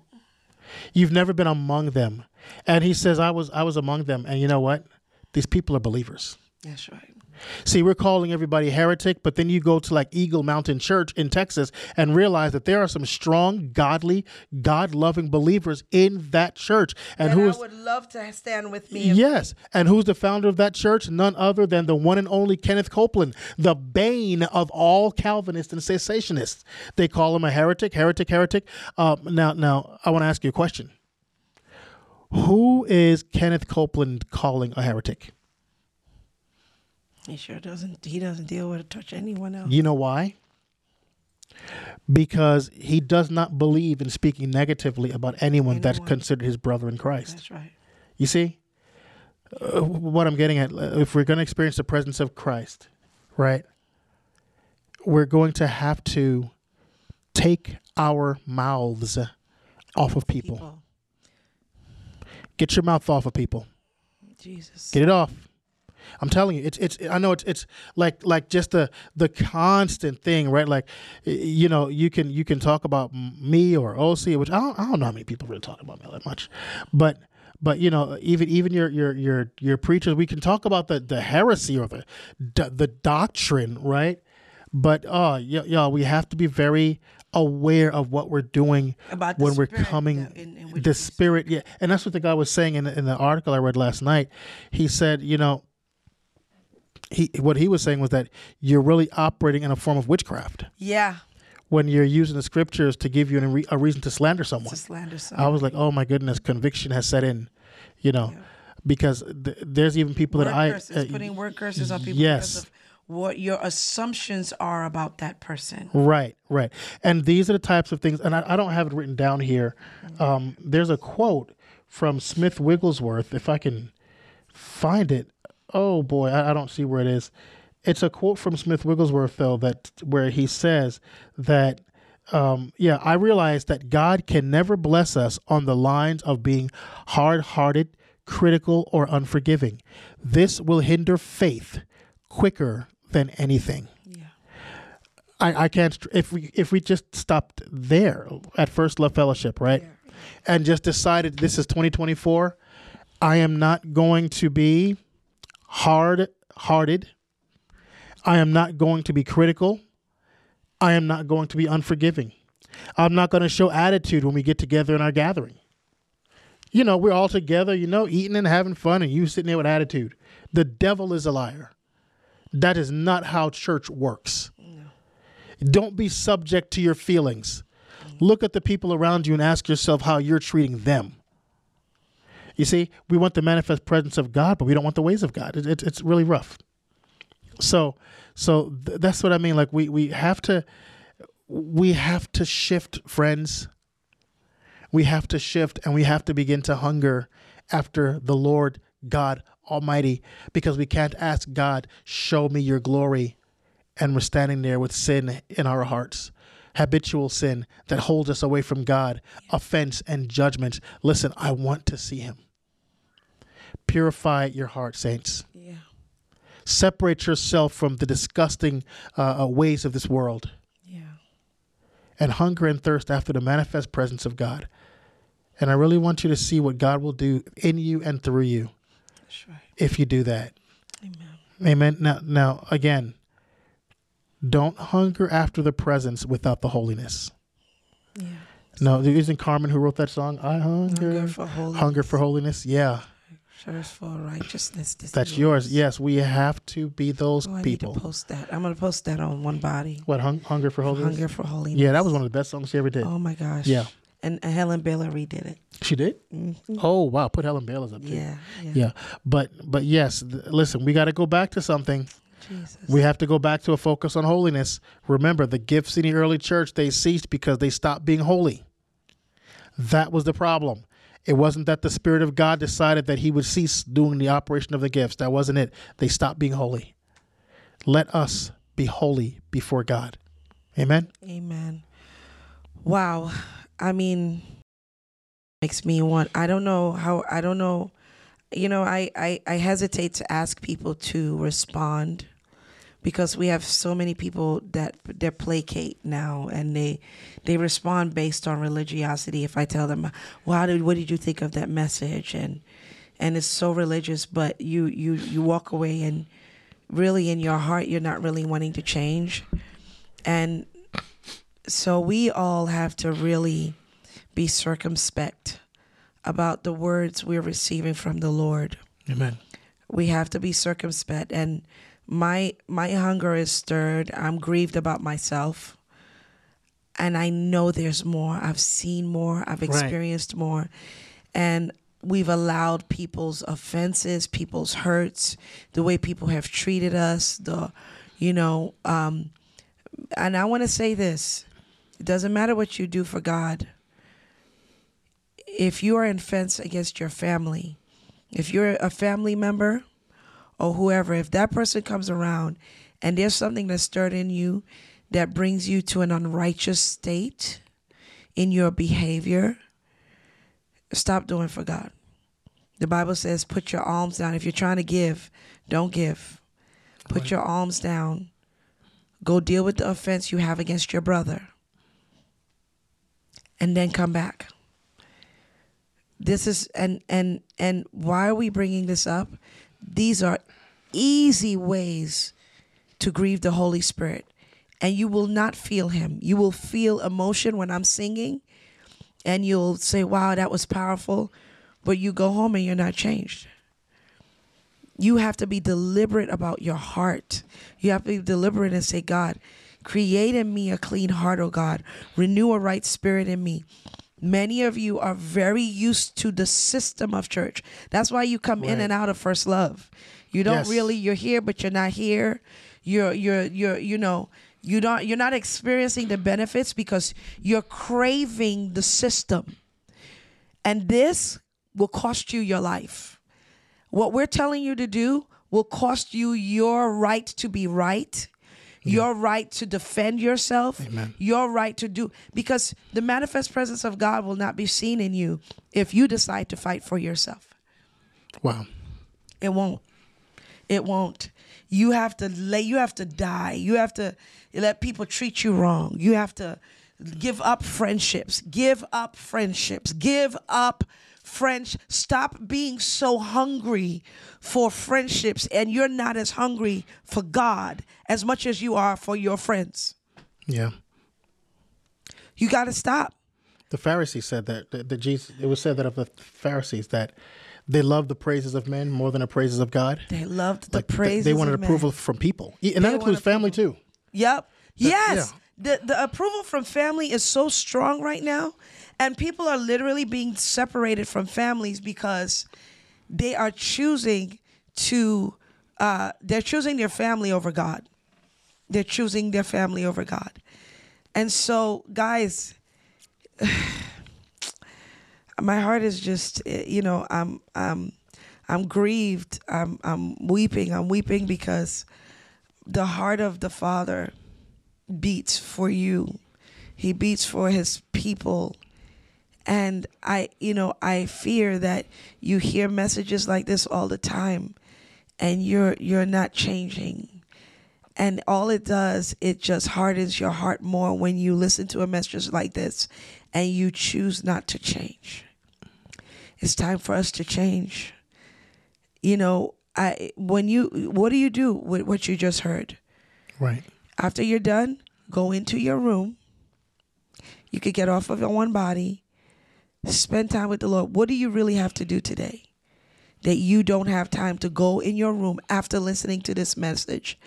Speaker 1: You've never been among them." And he says, "I was I was among them, and you know what? These people are believers."
Speaker 2: That's right.
Speaker 1: See, we're calling everybody heretic, but then you go to like Eagle Mountain Church in Texas and realize that there are some strong, godly, God loving believers in that church. And,
Speaker 2: And
Speaker 1: who
Speaker 2: would love to stand with me.
Speaker 1: Yes, and who's the founder of that church? None other than the one and only Kenneth Copeland, the bane of all Calvinists and cessationists. They call him a heretic, heretic, heretic. Uh, now, now, I want to ask you a question. Who is Kenneth Copeland calling a heretic?
Speaker 2: He sure doesn't. He doesn't deal with or touch anyone else.
Speaker 1: You know why? Because he does not believe in speaking negatively about anyone that's considered his brother in Christ.
Speaker 2: That's right.
Speaker 1: You see, uh, what I'm getting at, uh, if we're going to experience the presence of Christ, right, we're going to have to take our mouths off of people.
Speaker 2: People.
Speaker 1: Get your mouth off of people.
Speaker 2: Jesus.
Speaker 1: Get it off. I'm telling you, it's it's. I know it's it's like like just the the constant thing, right? Like, you know, you can you can talk about me or Ose, which I don't, I don't know how many people really talk about me that much, but but you know, even even your your your your preachers, we can talk about the the heresy or the the, doctrine, right? But uh, y'all, we have to be very aware of what we're doing
Speaker 2: About
Speaker 1: when we're coming
Speaker 2: in- in
Speaker 1: the spirit yeah and that's what the guy was saying in, in the article i read last night he said you know he what he was saying was that you're really operating in a form of witchcraft
Speaker 2: Yeah.
Speaker 1: when you're using the scriptures to give you a, a reason to slander someone
Speaker 2: To slander
Speaker 1: I was like, oh my goodness, conviction has set in, you know,
Speaker 2: Yeah.
Speaker 1: because th- there's even people
Speaker 2: word
Speaker 1: that I
Speaker 2: curses,
Speaker 1: uh,
Speaker 2: putting word curses on people
Speaker 1: yes.
Speaker 2: because of what your assumptions are about that person.
Speaker 1: right, right, and these are the types of things, and I, I don't have it written down here. Um, there's a quote from Smith Wigglesworth, if I can find it. Oh boy, I, I don't see where it is. It's a quote from Smith Wigglesworth though that where he says that um, yeah, I realize that God can never bless us on the lines of being hard hearted, critical, or unforgiving. This will hinder faith quicker than anything.
Speaker 2: Yeah.
Speaker 1: I, I can't if we if we just stopped there at First Love Fellowship, right? And just decided this is 2024, I am not going to be hard hearted. I am not going to be critical. I am not going to be unforgiving. I'm not going to show attitude when we get together in our gathering. You know, we're all together, you know, eating and having fun, and you sitting there with attitude. The devil is a liar. That is not how church works. Don't be subject to your feelings. Look at the people around you and ask yourself how you're treating them. You see, we want the manifest presence of God, but we don't want the ways of God. It, it, it's really rough. So, so th- that's what I mean. Like we we have to we have to shift, friends. We have to shift, and we have to begin to hunger after the Lord God Almighty, because we can't ask God, "Show me your glory," and we're standing there with sin in our hearts. Habitual sin that holds us away from God, offense and judgment. Listen, I want to see Him. Purify your heart, saints
Speaker 2: Yeah.
Speaker 1: separate yourself from the disgusting uh, uh, ways of this world
Speaker 2: Yeah.
Speaker 1: and hunger and thirst after the manifest presence of God. And I really want you to see what God will do in you and through you
Speaker 2: That's right.
Speaker 1: if you do that.
Speaker 2: Amen.
Speaker 1: Amen. Now, now again, don't hunger after the presence without the holiness.
Speaker 2: Yeah.
Speaker 1: No, isn't Carmen who wrote that song? I hunger,
Speaker 2: Hunger for holiness.
Speaker 1: hunger for holiness. Yeah,
Speaker 2: For righteousness.
Speaker 1: That's
Speaker 2: is
Speaker 1: yours. Yes, we have to be those
Speaker 2: Oh, I need
Speaker 1: people.
Speaker 2: to post that. I'm gonna post that on One Body.
Speaker 1: What hung, hunger for holiness?
Speaker 2: Hunger for holiness.
Speaker 1: Yeah, that was one of the best songs she ever did.
Speaker 2: Oh my gosh.
Speaker 1: Yeah.
Speaker 2: And, Helen Baylor redid it.
Speaker 1: She did.
Speaker 2: Mhm.
Speaker 1: Oh wow, put Helen Baylor's up too.
Speaker 2: Yeah. Yeah.
Speaker 1: Yeah, but but yes, th- listen, we got to go back to something.
Speaker 2: Jesus.
Speaker 1: We have to go back to a focus on holiness. Remember, the gifts in the early church they ceased because they stopped being holy. That was the problem. It wasn't that the Spirit of God decided that He would cease doing the operation of the gifts. That wasn't it. They stopped being holy. Let us be holy before God. Amen.
Speaker 2: Amen. Wow. I mean, makes me want. I don't know how. I don't know. You know, I I, I hesitate to ask people to respond because we have so many people that they placate now and they they respond based on religiosity. If I tell them, "Well, how did what did you think of that message?" and and it's so religious, but you you you walk away and really in your heart you're not really wanting to change, and so we all have to really be circumspect about the words we're receiving from the Lord.
Speaker 1: Amen.
Speaker 2: We have to be circumspect and my my hunger is stirred. I'm grieved about myself. And I know there's more. I've seen more. I've experienced more. And we've allowed people's offenses, people's hurts, the way people have treated us, the you know, um and I want to say this. It doesn't matter what you do for God. If you are in fence against your family, if you're a family member or whoever, if that person comes around and there's something that's stirred in you that brings you to an unrighteous state in your behavior, stop doing for God. The Bible says, put your alms down. If you're trying to give, don't give. Put your alms down. Go deal with the offense you have against your brother. And then come back. This is and and and why are we bringing this up? These are easy ways to grieve the Holy Spirit. and you will not feel him. You will feel emotion when I'm singing and you'll say, "Wow, that was powerful." But you go home and you're not changed. You have to be deliberate about your heart. You have to be deliberate and say, God, create in me a clean heart, oh God. Renew a right spirit in me. Many of you are very used to the system of church. That's why you come in and out of first love. You don't
Speaker 1: Yes.
Speaker 2: really you're here but you're not here. You're you're you're you know, you don't you're not experiencing the benefits because you're craving the system. And this will cost you your life. What we're telling you to do will cost you your right to be right, your right to defend yourself,
Speaker 1: Amen.
Speaker 2: your right to do, because the manifest presence of God will not be seen in you if you decide to fight for yourself.
Speaker 1: Wow.
Speaker 2: It won't. It won't. You have to lay, you have to die. You have to let people treat you wrong. You have to give up friendships. Give up friendships. Give up French. Stop being so hungry for friendships and you're not as hungry for God as much as you are for your friends.
Speaker 1: Yeah.
Speaker 2: You got to stop.
Speaker 1: The Pharisees said that, that, that Jesus, it was said that of the Pharisees that they loved the praises of men more than the praises of God.
Speaker 2: They loved the
Speaker 1: Like,
Speaker 2: praises
Speaker 1: They wanted
Speaker 2: of men.
Speaker 1: approval from people. And
Speaker 2: They
Speaker 1: that includes family too.
Speaker 2: Yep. Yes.
Speaker 1: yeah.
Speaker 2: The the approval from family is so strong right now, and people are literally being separated from families because they are choosing to uh, they're choosing their family over God. They're choosing their family over God. And so, guys, my heart is just you know, I'm I'm I'm grieved. I'm I'm weeping. I'm weeping because the heart of the Father beats for you. He beats for his people. And I, you know, I fear that you hear messages like this all the time and you're you're not changing. And all it does, it just hardens your heart more when you listen to a message like this and you choose not to change. It's time for us to change. You know, I when you what do you do with what you just heard?
Speaker 1: Right.
Speaker 2: After you're done, go into your room. You could get off of your one body, spend time with the Lord. What do you really have to do today? That you don't have time to go in your room after listening to this message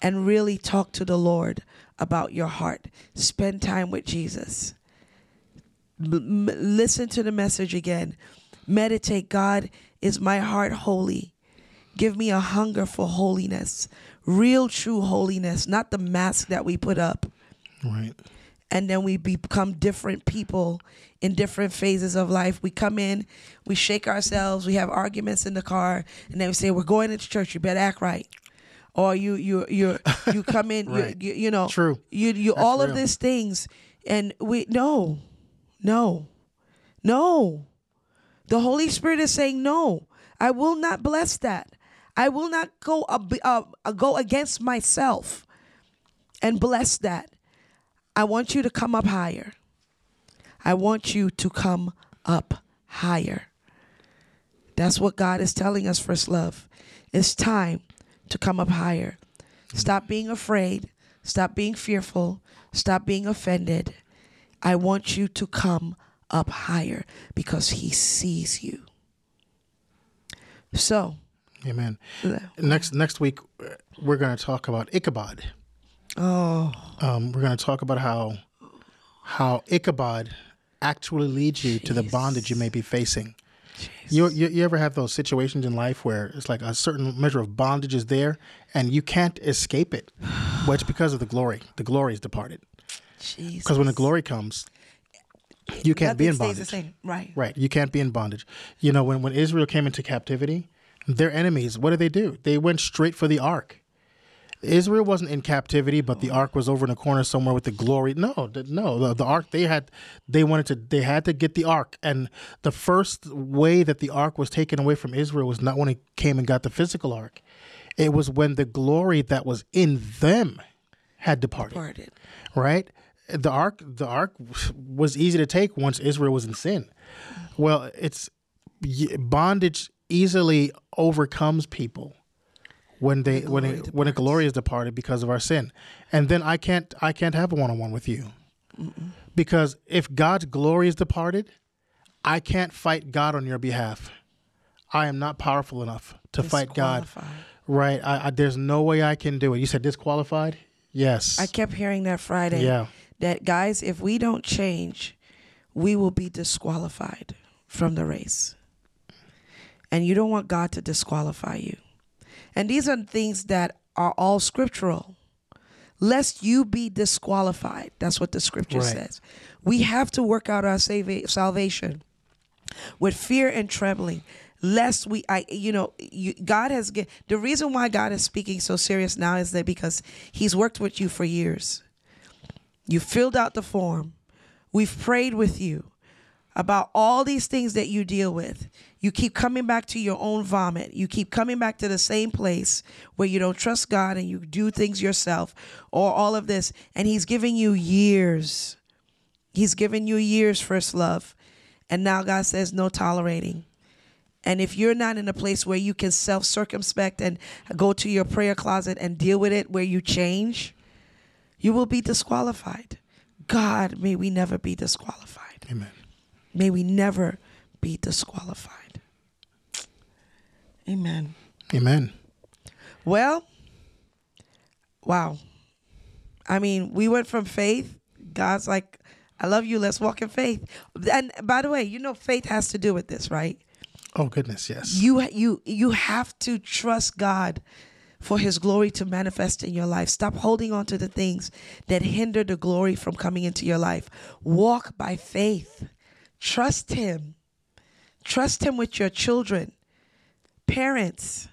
Speaker 2: and really talk to the Lord about your heart. Spend time with Jesus. Listen to the message again. Meditate. God, is my heart holy? Give me a hunger for holiness, real, true holiness, not the mask that we put up.
Speaker 1: Right.
Speaker 2: And then we become different people in different phases of life. We come in, we shake ourselves, we have arguments in the car, and then we say, "We're going into church. You better act right." Or you you you you come in,
Speaker 1: Right.
Speaker 2: you, you you know,
Speaker 1: True.
Speaker 2: You you
Speaker 1: That's
Speaker 2: all of these things, and we no, no, no. The Holy Spirit is saying, "No, I will not bless that. I will not go uh, uh, go against myself and bless that. I want you to come up higher. I want you to come up higher. That's what God is telling us, first love. It's time to come up higher. Stop being afraid. Stop being fearful. Stop being offended. I want you to come up higher because He sees you. So,
Speaker 1: Amen. Next next week, we're going to talk about Ichabod.
Speaker 2: Oh,
Speaker 1: Um, we're going to talk about how how Ichabod actually leads you to the bondage you may be facing. You, you you ever have those situations in life where it's like a certain measure of bondage is there and you can't escape it? Well, it's because of the glory. The glory is departed. Because when the glory comes, you can't be in
Speaker 2: Nothing stays the
Speaker 1: bondage.
Speaker 2: Right.
Speaker 1: Right. You can't be in bondage. You know, when, when Israel came into captivity, their enemies, what did they do? They went straight for the ark. Israel wasn't in captivity, but the oh. ark was over in a corner somewhere with the glory. No, the- no, the, the ark they had, they wanted to, they had to get the ark. And the first way that the ark was taken away from Israel was not when it came and got the physical ark. It was when the glory that was in them had departed
Speaker 2: Parted.
Speaker 1: right? The ark, the ark was easy to take once Israel was in sin. Well, it's bondage easily overcomes people when they
Speaker 2: The
Speaker 1: when it, when a glory is departed because of our sin, and then I can't I can't have a one on one with you because if God's glory is departed, I can't fight God on your behalf. I am not powerful enough to fight God. Right? I, I, there's no way I can do it. You said disqualified. Yes.
Speaker 2: I kept hearing that Friday.
Speaker 1: Yeah.
Speaker 2: That guys, if we don't change, we will be disqualified from the race. And you don't want God to disqualify you. And these are things that are all scriptural. Lest you be disqualified. That's what the scripture
Speaker 1: Right.
Speaker 2: says. We have to work out our save- salvation with fear and trembling lest we i you know you, god has get, the reason why god is speaking so serious now is that because he's worked with you for years you filled out the form we've prayed with you about all these things that you deal with you keep coming back to your own vomit you keep coming back to the same place where you don't trust god and you do things yourself or all of this and he's giving you years he's given you years first love and now god says no tolerating and if you're not in a place where you can self circumspect and go to your prayer closet and deal with it where you change, you will be disqualified. God, may we never be disqualified.
Speaker 1: Amen.
Speaker 2: May we never be disqualified. Amen.
Speaker 1: Amen.
Speaker 2: Well, wow. I mean, we went from faith. God's like, I love you. Let's walk in faith. And by the way, you know, faith has to do with this, right?
Speaker 1: Oh goodness, yes.
Speaker 2: you you you have to trust God for his glory to manifest in your life. Stop holding on to the things that hinder the glory from coming into your life. Walk by faith. Trust him. Trust him with your children. Parents,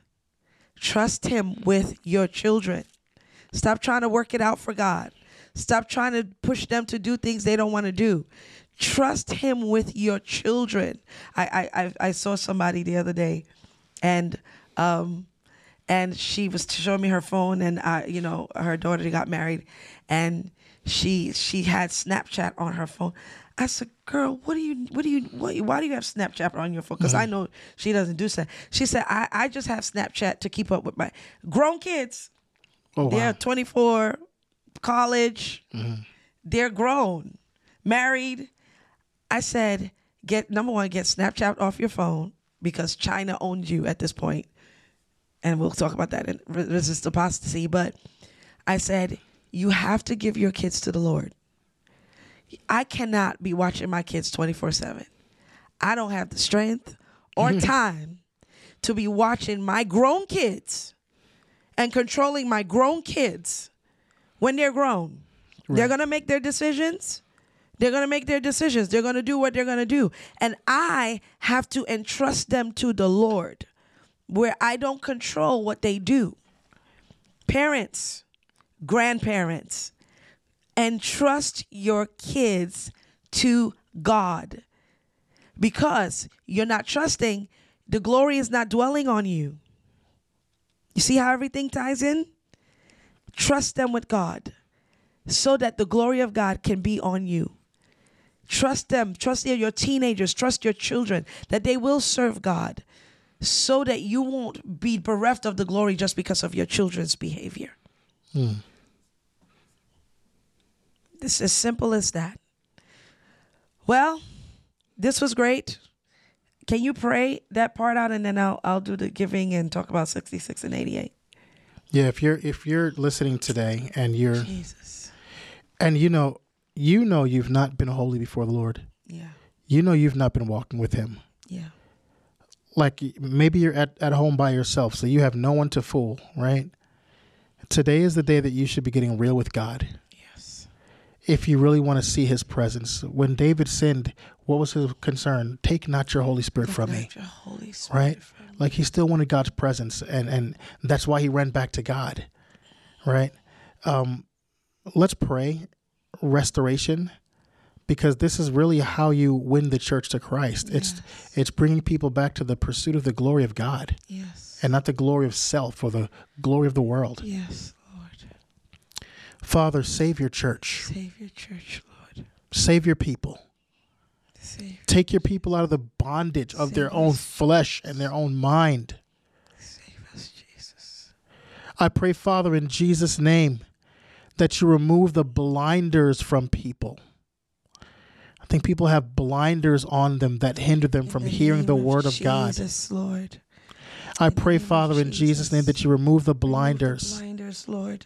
Speaker 2: trust him with your children. Stop trying to work it out for God. Stop trying to push them to do things they don't want to do. Trust him with your children. I I I, I saw somebody the other day, and um, and she was showing me her phone, and I you know her daughter got married, and she she had Snapchat on her phone. I said, "Girl, what do you what do you what, why do you have Snapchat on your phone?" Because I know she doesn't do that. She said, "I I just have Snapchat to keep up with my grown kids."
Speaker 1: oh wow.
Speaker 2: They're 24, college.
Speaker 1: Mm-hmm.
Speaker 2: They're grown, married. I said, get number one, get Snapchat off your phone because China owns you at this point, and we'll talk about that in re- resist apostasy. But I said, you have to give your kids to the Lord. I cannot be watching my kids 24 7. I don't have the strength or time to be watching my grown kids and controlling my grown kids when they're grown. They're going to make their decisions. They're going to make their decisions. They're going to do what they're going to do. And I have to entrust them to the Lord where I don't control what they do. Parents, grandparents, entrust your kids to God because you're not trusting, the glory is not dwelling on you. You see how everything ties in? Trust them with God so that the glory of God can be on you. Trust them, trust your- your teenagers, trust your children that they will serve God so that you won't be bereft of the glory just because of your children's behavior. Hmm. It's as simple as that. Well, this was great. Can you pray that part out and then I'll I'll do the giving and talk about 66 and 88.
Speaker 1: Yeah, if you're if you're listening today and you're
Speaker 2: Jesus.
Speaker 1: and you know you know you've not been holy before the Lord.
Speaker 2: Yeah.
Speaker 1: You know you've not been walking with him.
Speaker 2: Yeah.
Speaker 1: Like maybe you're at, at home by yourself, so you have no one to fool, right? Today is the day that you should be getting real with God.
Speaker 2: Yes.
Speaker 1: If you really want to see his presence. When David sinned, what was his concern? Take not your Holy Spirit from me.
Speaker 2: Your Holy Spirit
Speaker 1: right?
Speaker 2: from me.
Speaker 1: Like he still wanted God's presence, and and that's why he ran back to God, right? Um, let's pray restoration, because this is really how you win the church to Christ. It's it's bringing people back to the pursuit of the glory of God,
Speaker 2: Yes.
Speaker 1: and not the glory of self or the glory of the world.
Speaker 2: Yes.
Speaker 1: Father, save your church,
Speaker 2: Save your church, Lord.
Speaker 1: save your people.
Speaker 2: Save,
Speaker 1: Take your people out of the bondage of their
Speaker 2: Save
Speaker 1: own flesh and their own mind.
Speaker 2: save us, Jesus.
Speaker 1: I pray, Father, in Jesus' name, that you remove the blinders from people. I think people have blinders on them that hinder them from
Speaker 2: In
Speaker 1: hearing the word of God.
Speaker 2: Jesus, Lord.
Speaker 1: I
Speaker 2: in
Speaker 1: pray,
Speaker 2: of
Speaker 1: Father, in Jesus' name, that you remove the
Speaker 2: Remove the
Speaker 1: blinders.
Speaker 2: blinders, Lord.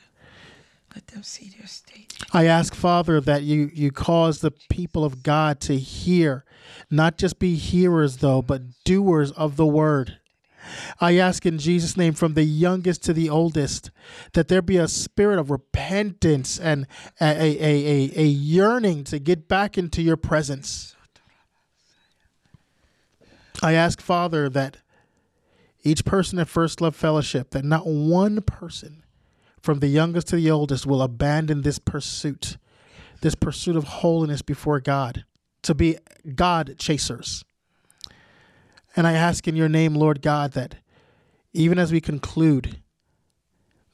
Speaker 2: Let them see their state.
Speaker 1: I ask, Father, that you, you cause the people of God to hear, not just be hearers, though, but doers of the word. I ask in Jesus' name, from the youngest to the oldest, that there be a spirit of repentance and a, a, a, a, a yearning to get back into your presence. I ask, Father, that each person at First Love Fellowship, that not one person from the youngest to the oldest will abandon this pursuit, this pursuit of holiness before God, to be God chasers. And I ask in your name, Lord God, that even as we conclude,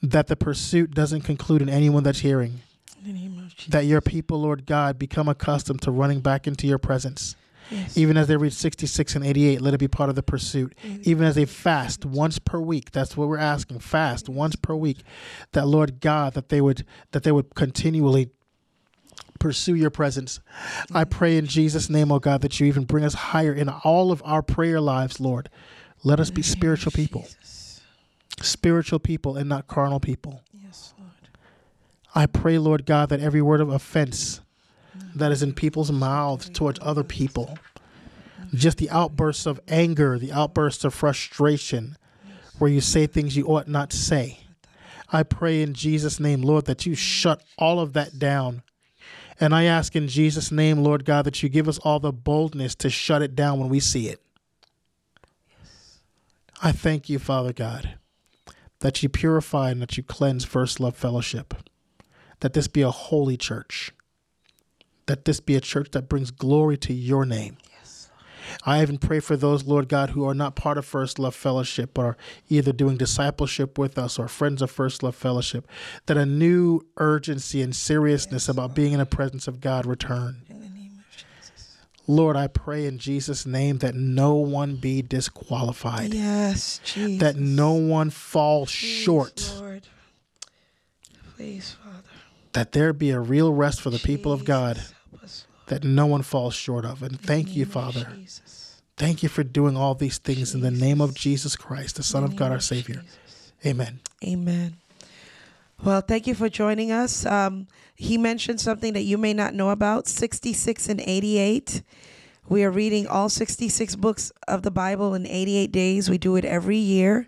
Speaker 1: that the pursuit doesn't conclude in anyone that's hearing,
Speaker 2: In the name of Jesus.
Speaker 1: that your people, Lord God, become accustomed to running back into your presence.
Speaker 2: Yes.
Speaker 1: Even as they reach 66 and 88, let it be part of the pursuit. Mm. Even as they fast once per week, that's what we're asking. Fast once per week. That Lord God, that they would that they would continually pursue your presence. I mm. pray in Jesus' name, oh God, that you even bring us higher in all of our prayer lives, Lord. Let us be spiritual people.
Speaker 2: Jesus.
Speaker 1: Spiritual people and not carnal people.
Speaker 2: Yes, Lord.
Speaker 1: I pray, Lord God, that every word of offense that is in people's mouths towards other people, just the outbursts of anger, the outbursts of frustration, where you say things you ought not say. I pray in Jesus' name, Lord, that you shut all of that down. And I ask in Jesus' name, Lord God, that you give us all the boldness to shut it down when we see it. I thank you, Father God, that you purify and that you cleanse First Love Fellowship that this be a holy church, that this be a church that brings glory to your name.
Speaker 2: Yes.
Speaker 1: I even pray for those, Lord God, who are not part of First Love Fellowship, but are either doing discipleship with us or friends of First Love Fellowship, that a new urgency and seriousness about being in the presence of God return.
Speaker 2: In the name of Jesus.
Speaker 1: Lord, I pray in Jesus' name that no one be disqualified,
Speaker 2: Yes, Jesus.
Speaker 1: that no one fall
Speaker 2: Please,
Speaker 1: short,
Speaker 2: Lord. Please, Father.
Speaker 1: that there be a real rest for the people of God.
Speaker 2: Jesus, us,
Speaker 1: that no one falls short of. And thank you,
Speaker 2: In the name of
Speaker 1: Father.
Speaker 2: Jesus.
Speaker 1: Thank you for doing all these things in the name of Jesus Christ, the Son of God, our Savior.
Speaker 2: Jesus.
Speaker 1: Amen.
Speaker 2: Amen. Well, thank you for joining us. Um, he mentioned something that you may not know about 66 and 88. We are reading all 66 books of the Bible in 88 days. We do it every year.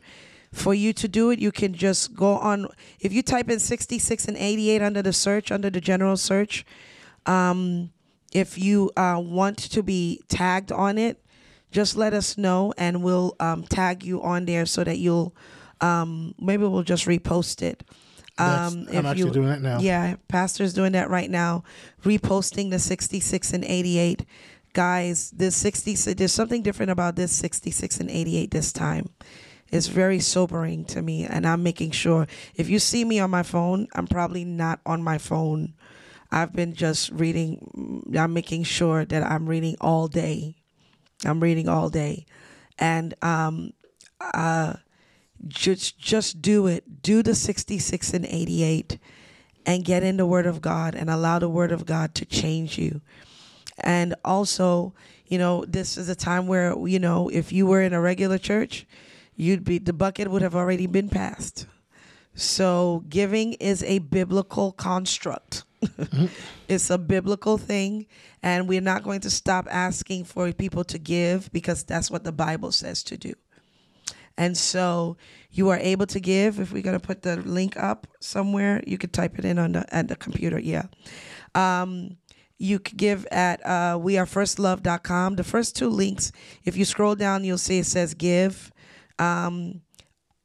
Speaker 2: For you to do it, you can just go on. If you type in 66 and 88 under the search, under the general search, um, if you uh, want to be tagged on it, just let us know and we'll um, tag you on there so that you'll um, maybe we'll just repost it. Um,
Speaker 1: I'm actually doing that now.
Speaker 2: Yeah, pastor's doing that right now, reposting the 66 and 88. Guys, this 60 there's something different about this 66 and 88 this time. It's very sobering to me and I'm making sure if you see me on my phone, I'm probably not on my phone. I've been just reading I'm making sure that I'm reading all day. I'm reading all day. And um uh just just do it. Do the 66 and 88 and get in the word of God and allow the word of God to change you. And also, you know, this is a time where, you know, if you were in a regular church, you'd be the bucket would have already been passed. So giving is a biblical construct. it's a biblical thing and we're not going to stop asking for people to give because that's what the Bible says to do. And so you are able to give. If we're going to put the link up somewhere, you could type it in on the at the computer. Yeah. Um, you could give at uh, wearefirstlove.com. The first two links, if you scroll down, you'll see it says give. Um,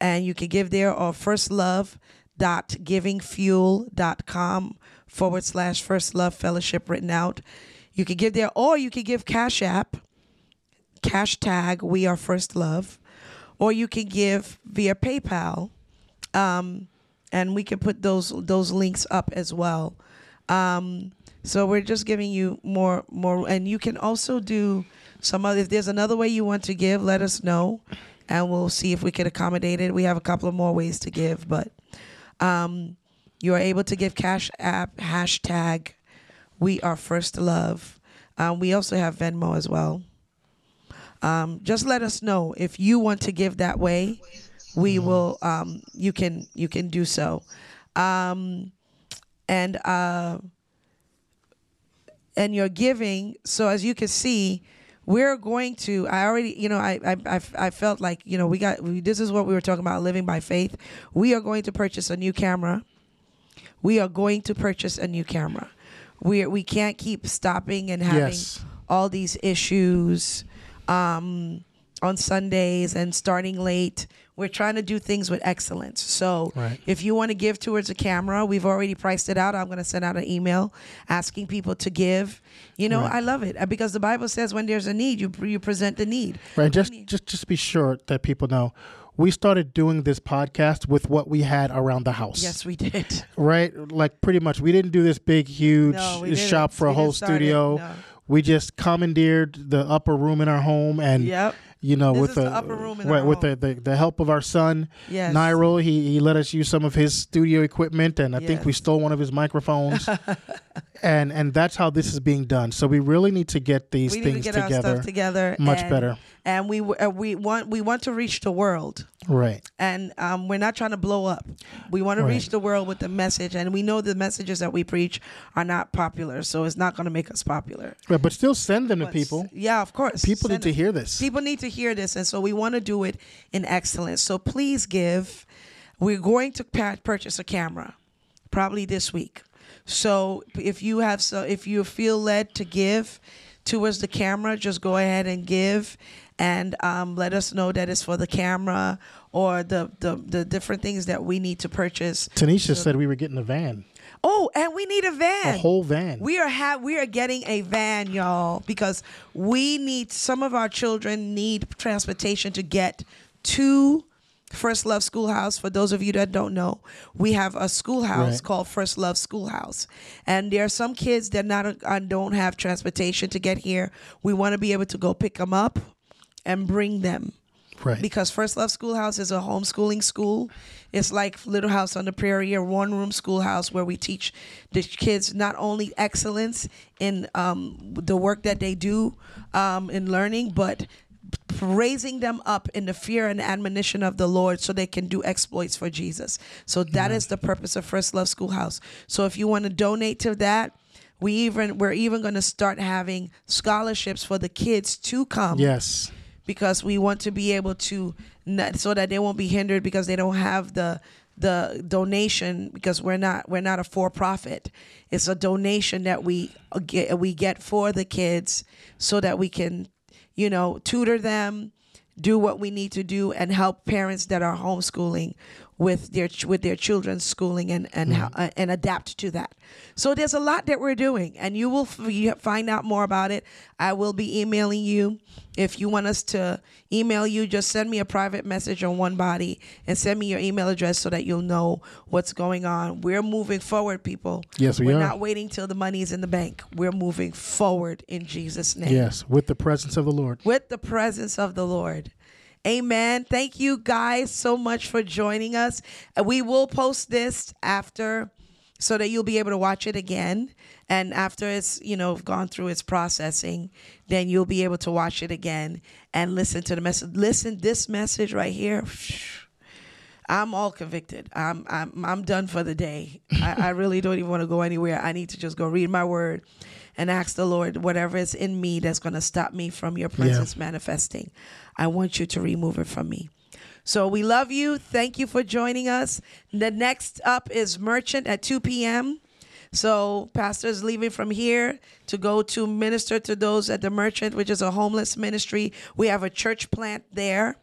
Speaker 2: and you can give there or firstlove.givingfuel.com forward slash first love fellowship written out. You could give there or you could give Cash App, cash tag we are first love or you can give via PayPal, um, and we can put those those links up as well. Um, so we're just giving you more more, and you can also do some other. If there's another way you want to give, let us know, and we'll see if we can accommodate it. We have a couple of more ways to give, but Um, you are able to give Cash App hashtag We Are First Love. Um, we also have Venmo as well. Um, just let us know if you want to give that way. We will. Um, you can. You can do so. Um, and uh, and your giving. So as you can see, we're going to. I already. You know. I. I. I, felt like. You know. We got. This is what we were talking about. Living by faith. We are going to purchase a new camera. We are going to purchase a new camera. We we can't keep stopping and having
Speaker 1: Yes.
Speaker 2: all these issues um, on Sundays and starting late. We're trying to do things with excellence. So
Speaker 1: Right.
Speaker 2: if you want to give towards a camera, we've already priced it out. I'm going to send out an email asking people to give. You know,
Speaker 1: Right.
Speaker 2: I love it uh, because the Bible says when there's a need, you you present the need.
Speaker 1: Right. Just just just be sure that people know. We started doing this podcast with what we had around the house.
Speaker 2: Yes, we did.
Speaker 1: Right? Like pretty much. We didn't do this big, huge
Speaker 2: No,
Speaker 1: shop for a whole
Speaker 2: didn't start it,
Speaker 1: studio.
Speaker 2: no.
Speaker 1: We just commandeered the upper room in our home and
Speaker 2: Yep.
Speaker 1: you know
Speaker 2: This
Speaker 1: with the,
Speaker 2: the upper room in
Speaker 1: right, with the, the the help of our son
Speaker 2: Yes.
Speaker 1: Niral he, he let us use some of his studio equipment and I think we stole one of his microphones and and that's how this is being done so we really need to get these
Speaker 2: We need to
Speaker 1: things
Speaker 2: get
Speaker 1: together
Speaker 2: together.
Speaker 1: much better
Speaker 2: And we uh, we want we want to reach the world.
Speaker 1: right
Speaker 2: and um, we're not trying to blow up. We want to
Speaker 1: Right.
Speaker 2: reach the world with the message, and we know the messages that we preach are not popular, so it's not going to make us popular.
Speaker 1: Right, but still send them to people
Speaker 2: yeah, of course.
Speaker 1: people
Speaker 2: Send
Speaker 1: need to hear this
Speaker 2: People need to hear this, and so we want to do it in excellence. So please give. We're going to purchase a camera, probably this week. So if you have so if you feel led to give towards the camera, just go ahead and give, and um, let us know that it's for the camera or the, the the different things that we need to purchase.
Speaker 1: Tanisha said we were getting a van
Speaker 2: Oh, and we need a van.
Speaker 1: a whole van
Speaker 2: We are ha- we are getting a van, y'all, because we need some of our children need transportation to get to First Love Schoolhouse. For those of you that don't know, we have a schoolhouse
Speaker 1: Right.
Speaker 2: called First Love Schoolhouse, and there are some kids that not uh, don't have transportation to get here. We want to be able to go pick them up and bring them
Speaker 1: right
Speaker 2: because First Love Schoolhouse is a homeschooling school. It's like Little House on the Prairie, a one room schoolhouse where we teach the kids not only excellence in um, the work that they do um, in learning, but raising them up in the fear and admonition of the Lord so they can do exploits for Jesus. So that is the purpose of First Love Schoolhouse. So if you want to donate to that, we even we're even going to start having scholarships for the kids to come
Speaker 1: yes
Speaker 2: because we want to be able to not, so that they won't be hindered because they don't have the the donation because we're not we're not a for profit it's a donation that we uh, get uh, we get for the kids so that we can you know tutor them do what we need to do and help parents that are homeschooling with their with their children's schooling and and how, uh, and adapt to that. So there's a lot that we're doing, and you will f- find out more about it. I will be emailing you. If you want us to email you, just send me a private message on One Body and send me your email address so that you'll know what's going on. We're moving forward, people.
Speaker 1: Yes, we
Speaker 2: We're
Speaker 1: are.
Speaker 2: not waiting till the money's in the bank. We're moving forward in Jesus' name
Speaker 1: yes with the presence of the lord
Speaker 2: with the presence of the Lord. Amen. Thank you guys so much for joining us. Uh, We will post this after so that you'll be able to watch it again. And after it's, you know, gone through its processing, then you'll be able to watch it again and listen to the message. Listen, this message right here. I'm all convicted. I'm I'm I'm done for the day. I, I really don't even want to go anywhere. I need to just go read my word and ask the Lord whatever is in me that's going to stop me from your presence manifesting. I want you to remove it from me. So we love you. Thank you for joining us. The next up is Merchant at 2 p.m. So pastor is leaving from here to go to minister to those at the Merchant, which is a homeless ministry. We have a church plant there,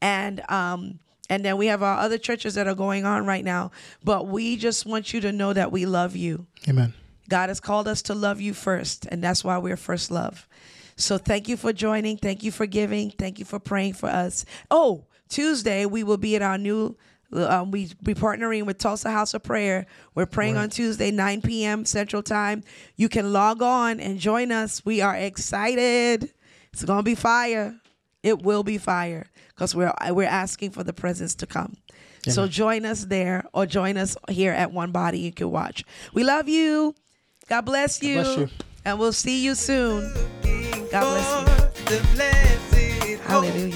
Speaker 2: and um, and then we have our other churches that are going on right now. But we just want you to know that we love you.
Speaker 1: amen
Speaker 2: God has called us to love you first, and that's why we're first love. So thank you for joining. Thank you for giving. Thank you for praying for us. Oh, Tuesday we will be at our new. Um, we be partnering with Tulsa House of Prayer. We're praying on Tuesday, 9 p.m. Central Time. You can log on and join us. We are excited. It's gonna be fire. It will be fire because we're we're asking for the presence to come. So join us there or join us here at One Body. You can watch. We love you. God bless you.
Speaker 1: bless you.
Speaker 2: And we'll see you soon. God bless you. Hallelujah.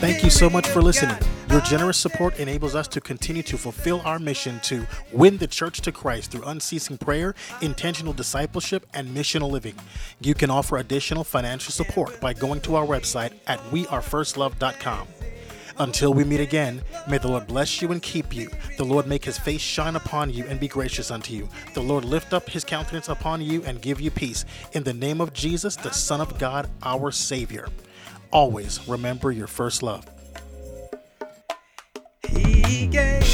Speaker 1: Thank you so much for listening. Your generous support enables us to continue to fulfill our mission to win the church to Christ through unceasing prayer, intentional discipleship, and missional living. You can offer additional financial support by going to our website at wearefirstlove.com. Until we meet again, may the Lord bless you and keep you. The Lord make his face shine upon you and be gracious unto you. The Lord lift up his countenance upon you and give you peace. In the name of Jesus, the Son of God, our Savior. Always remember your first love.
Speaker 3: He gave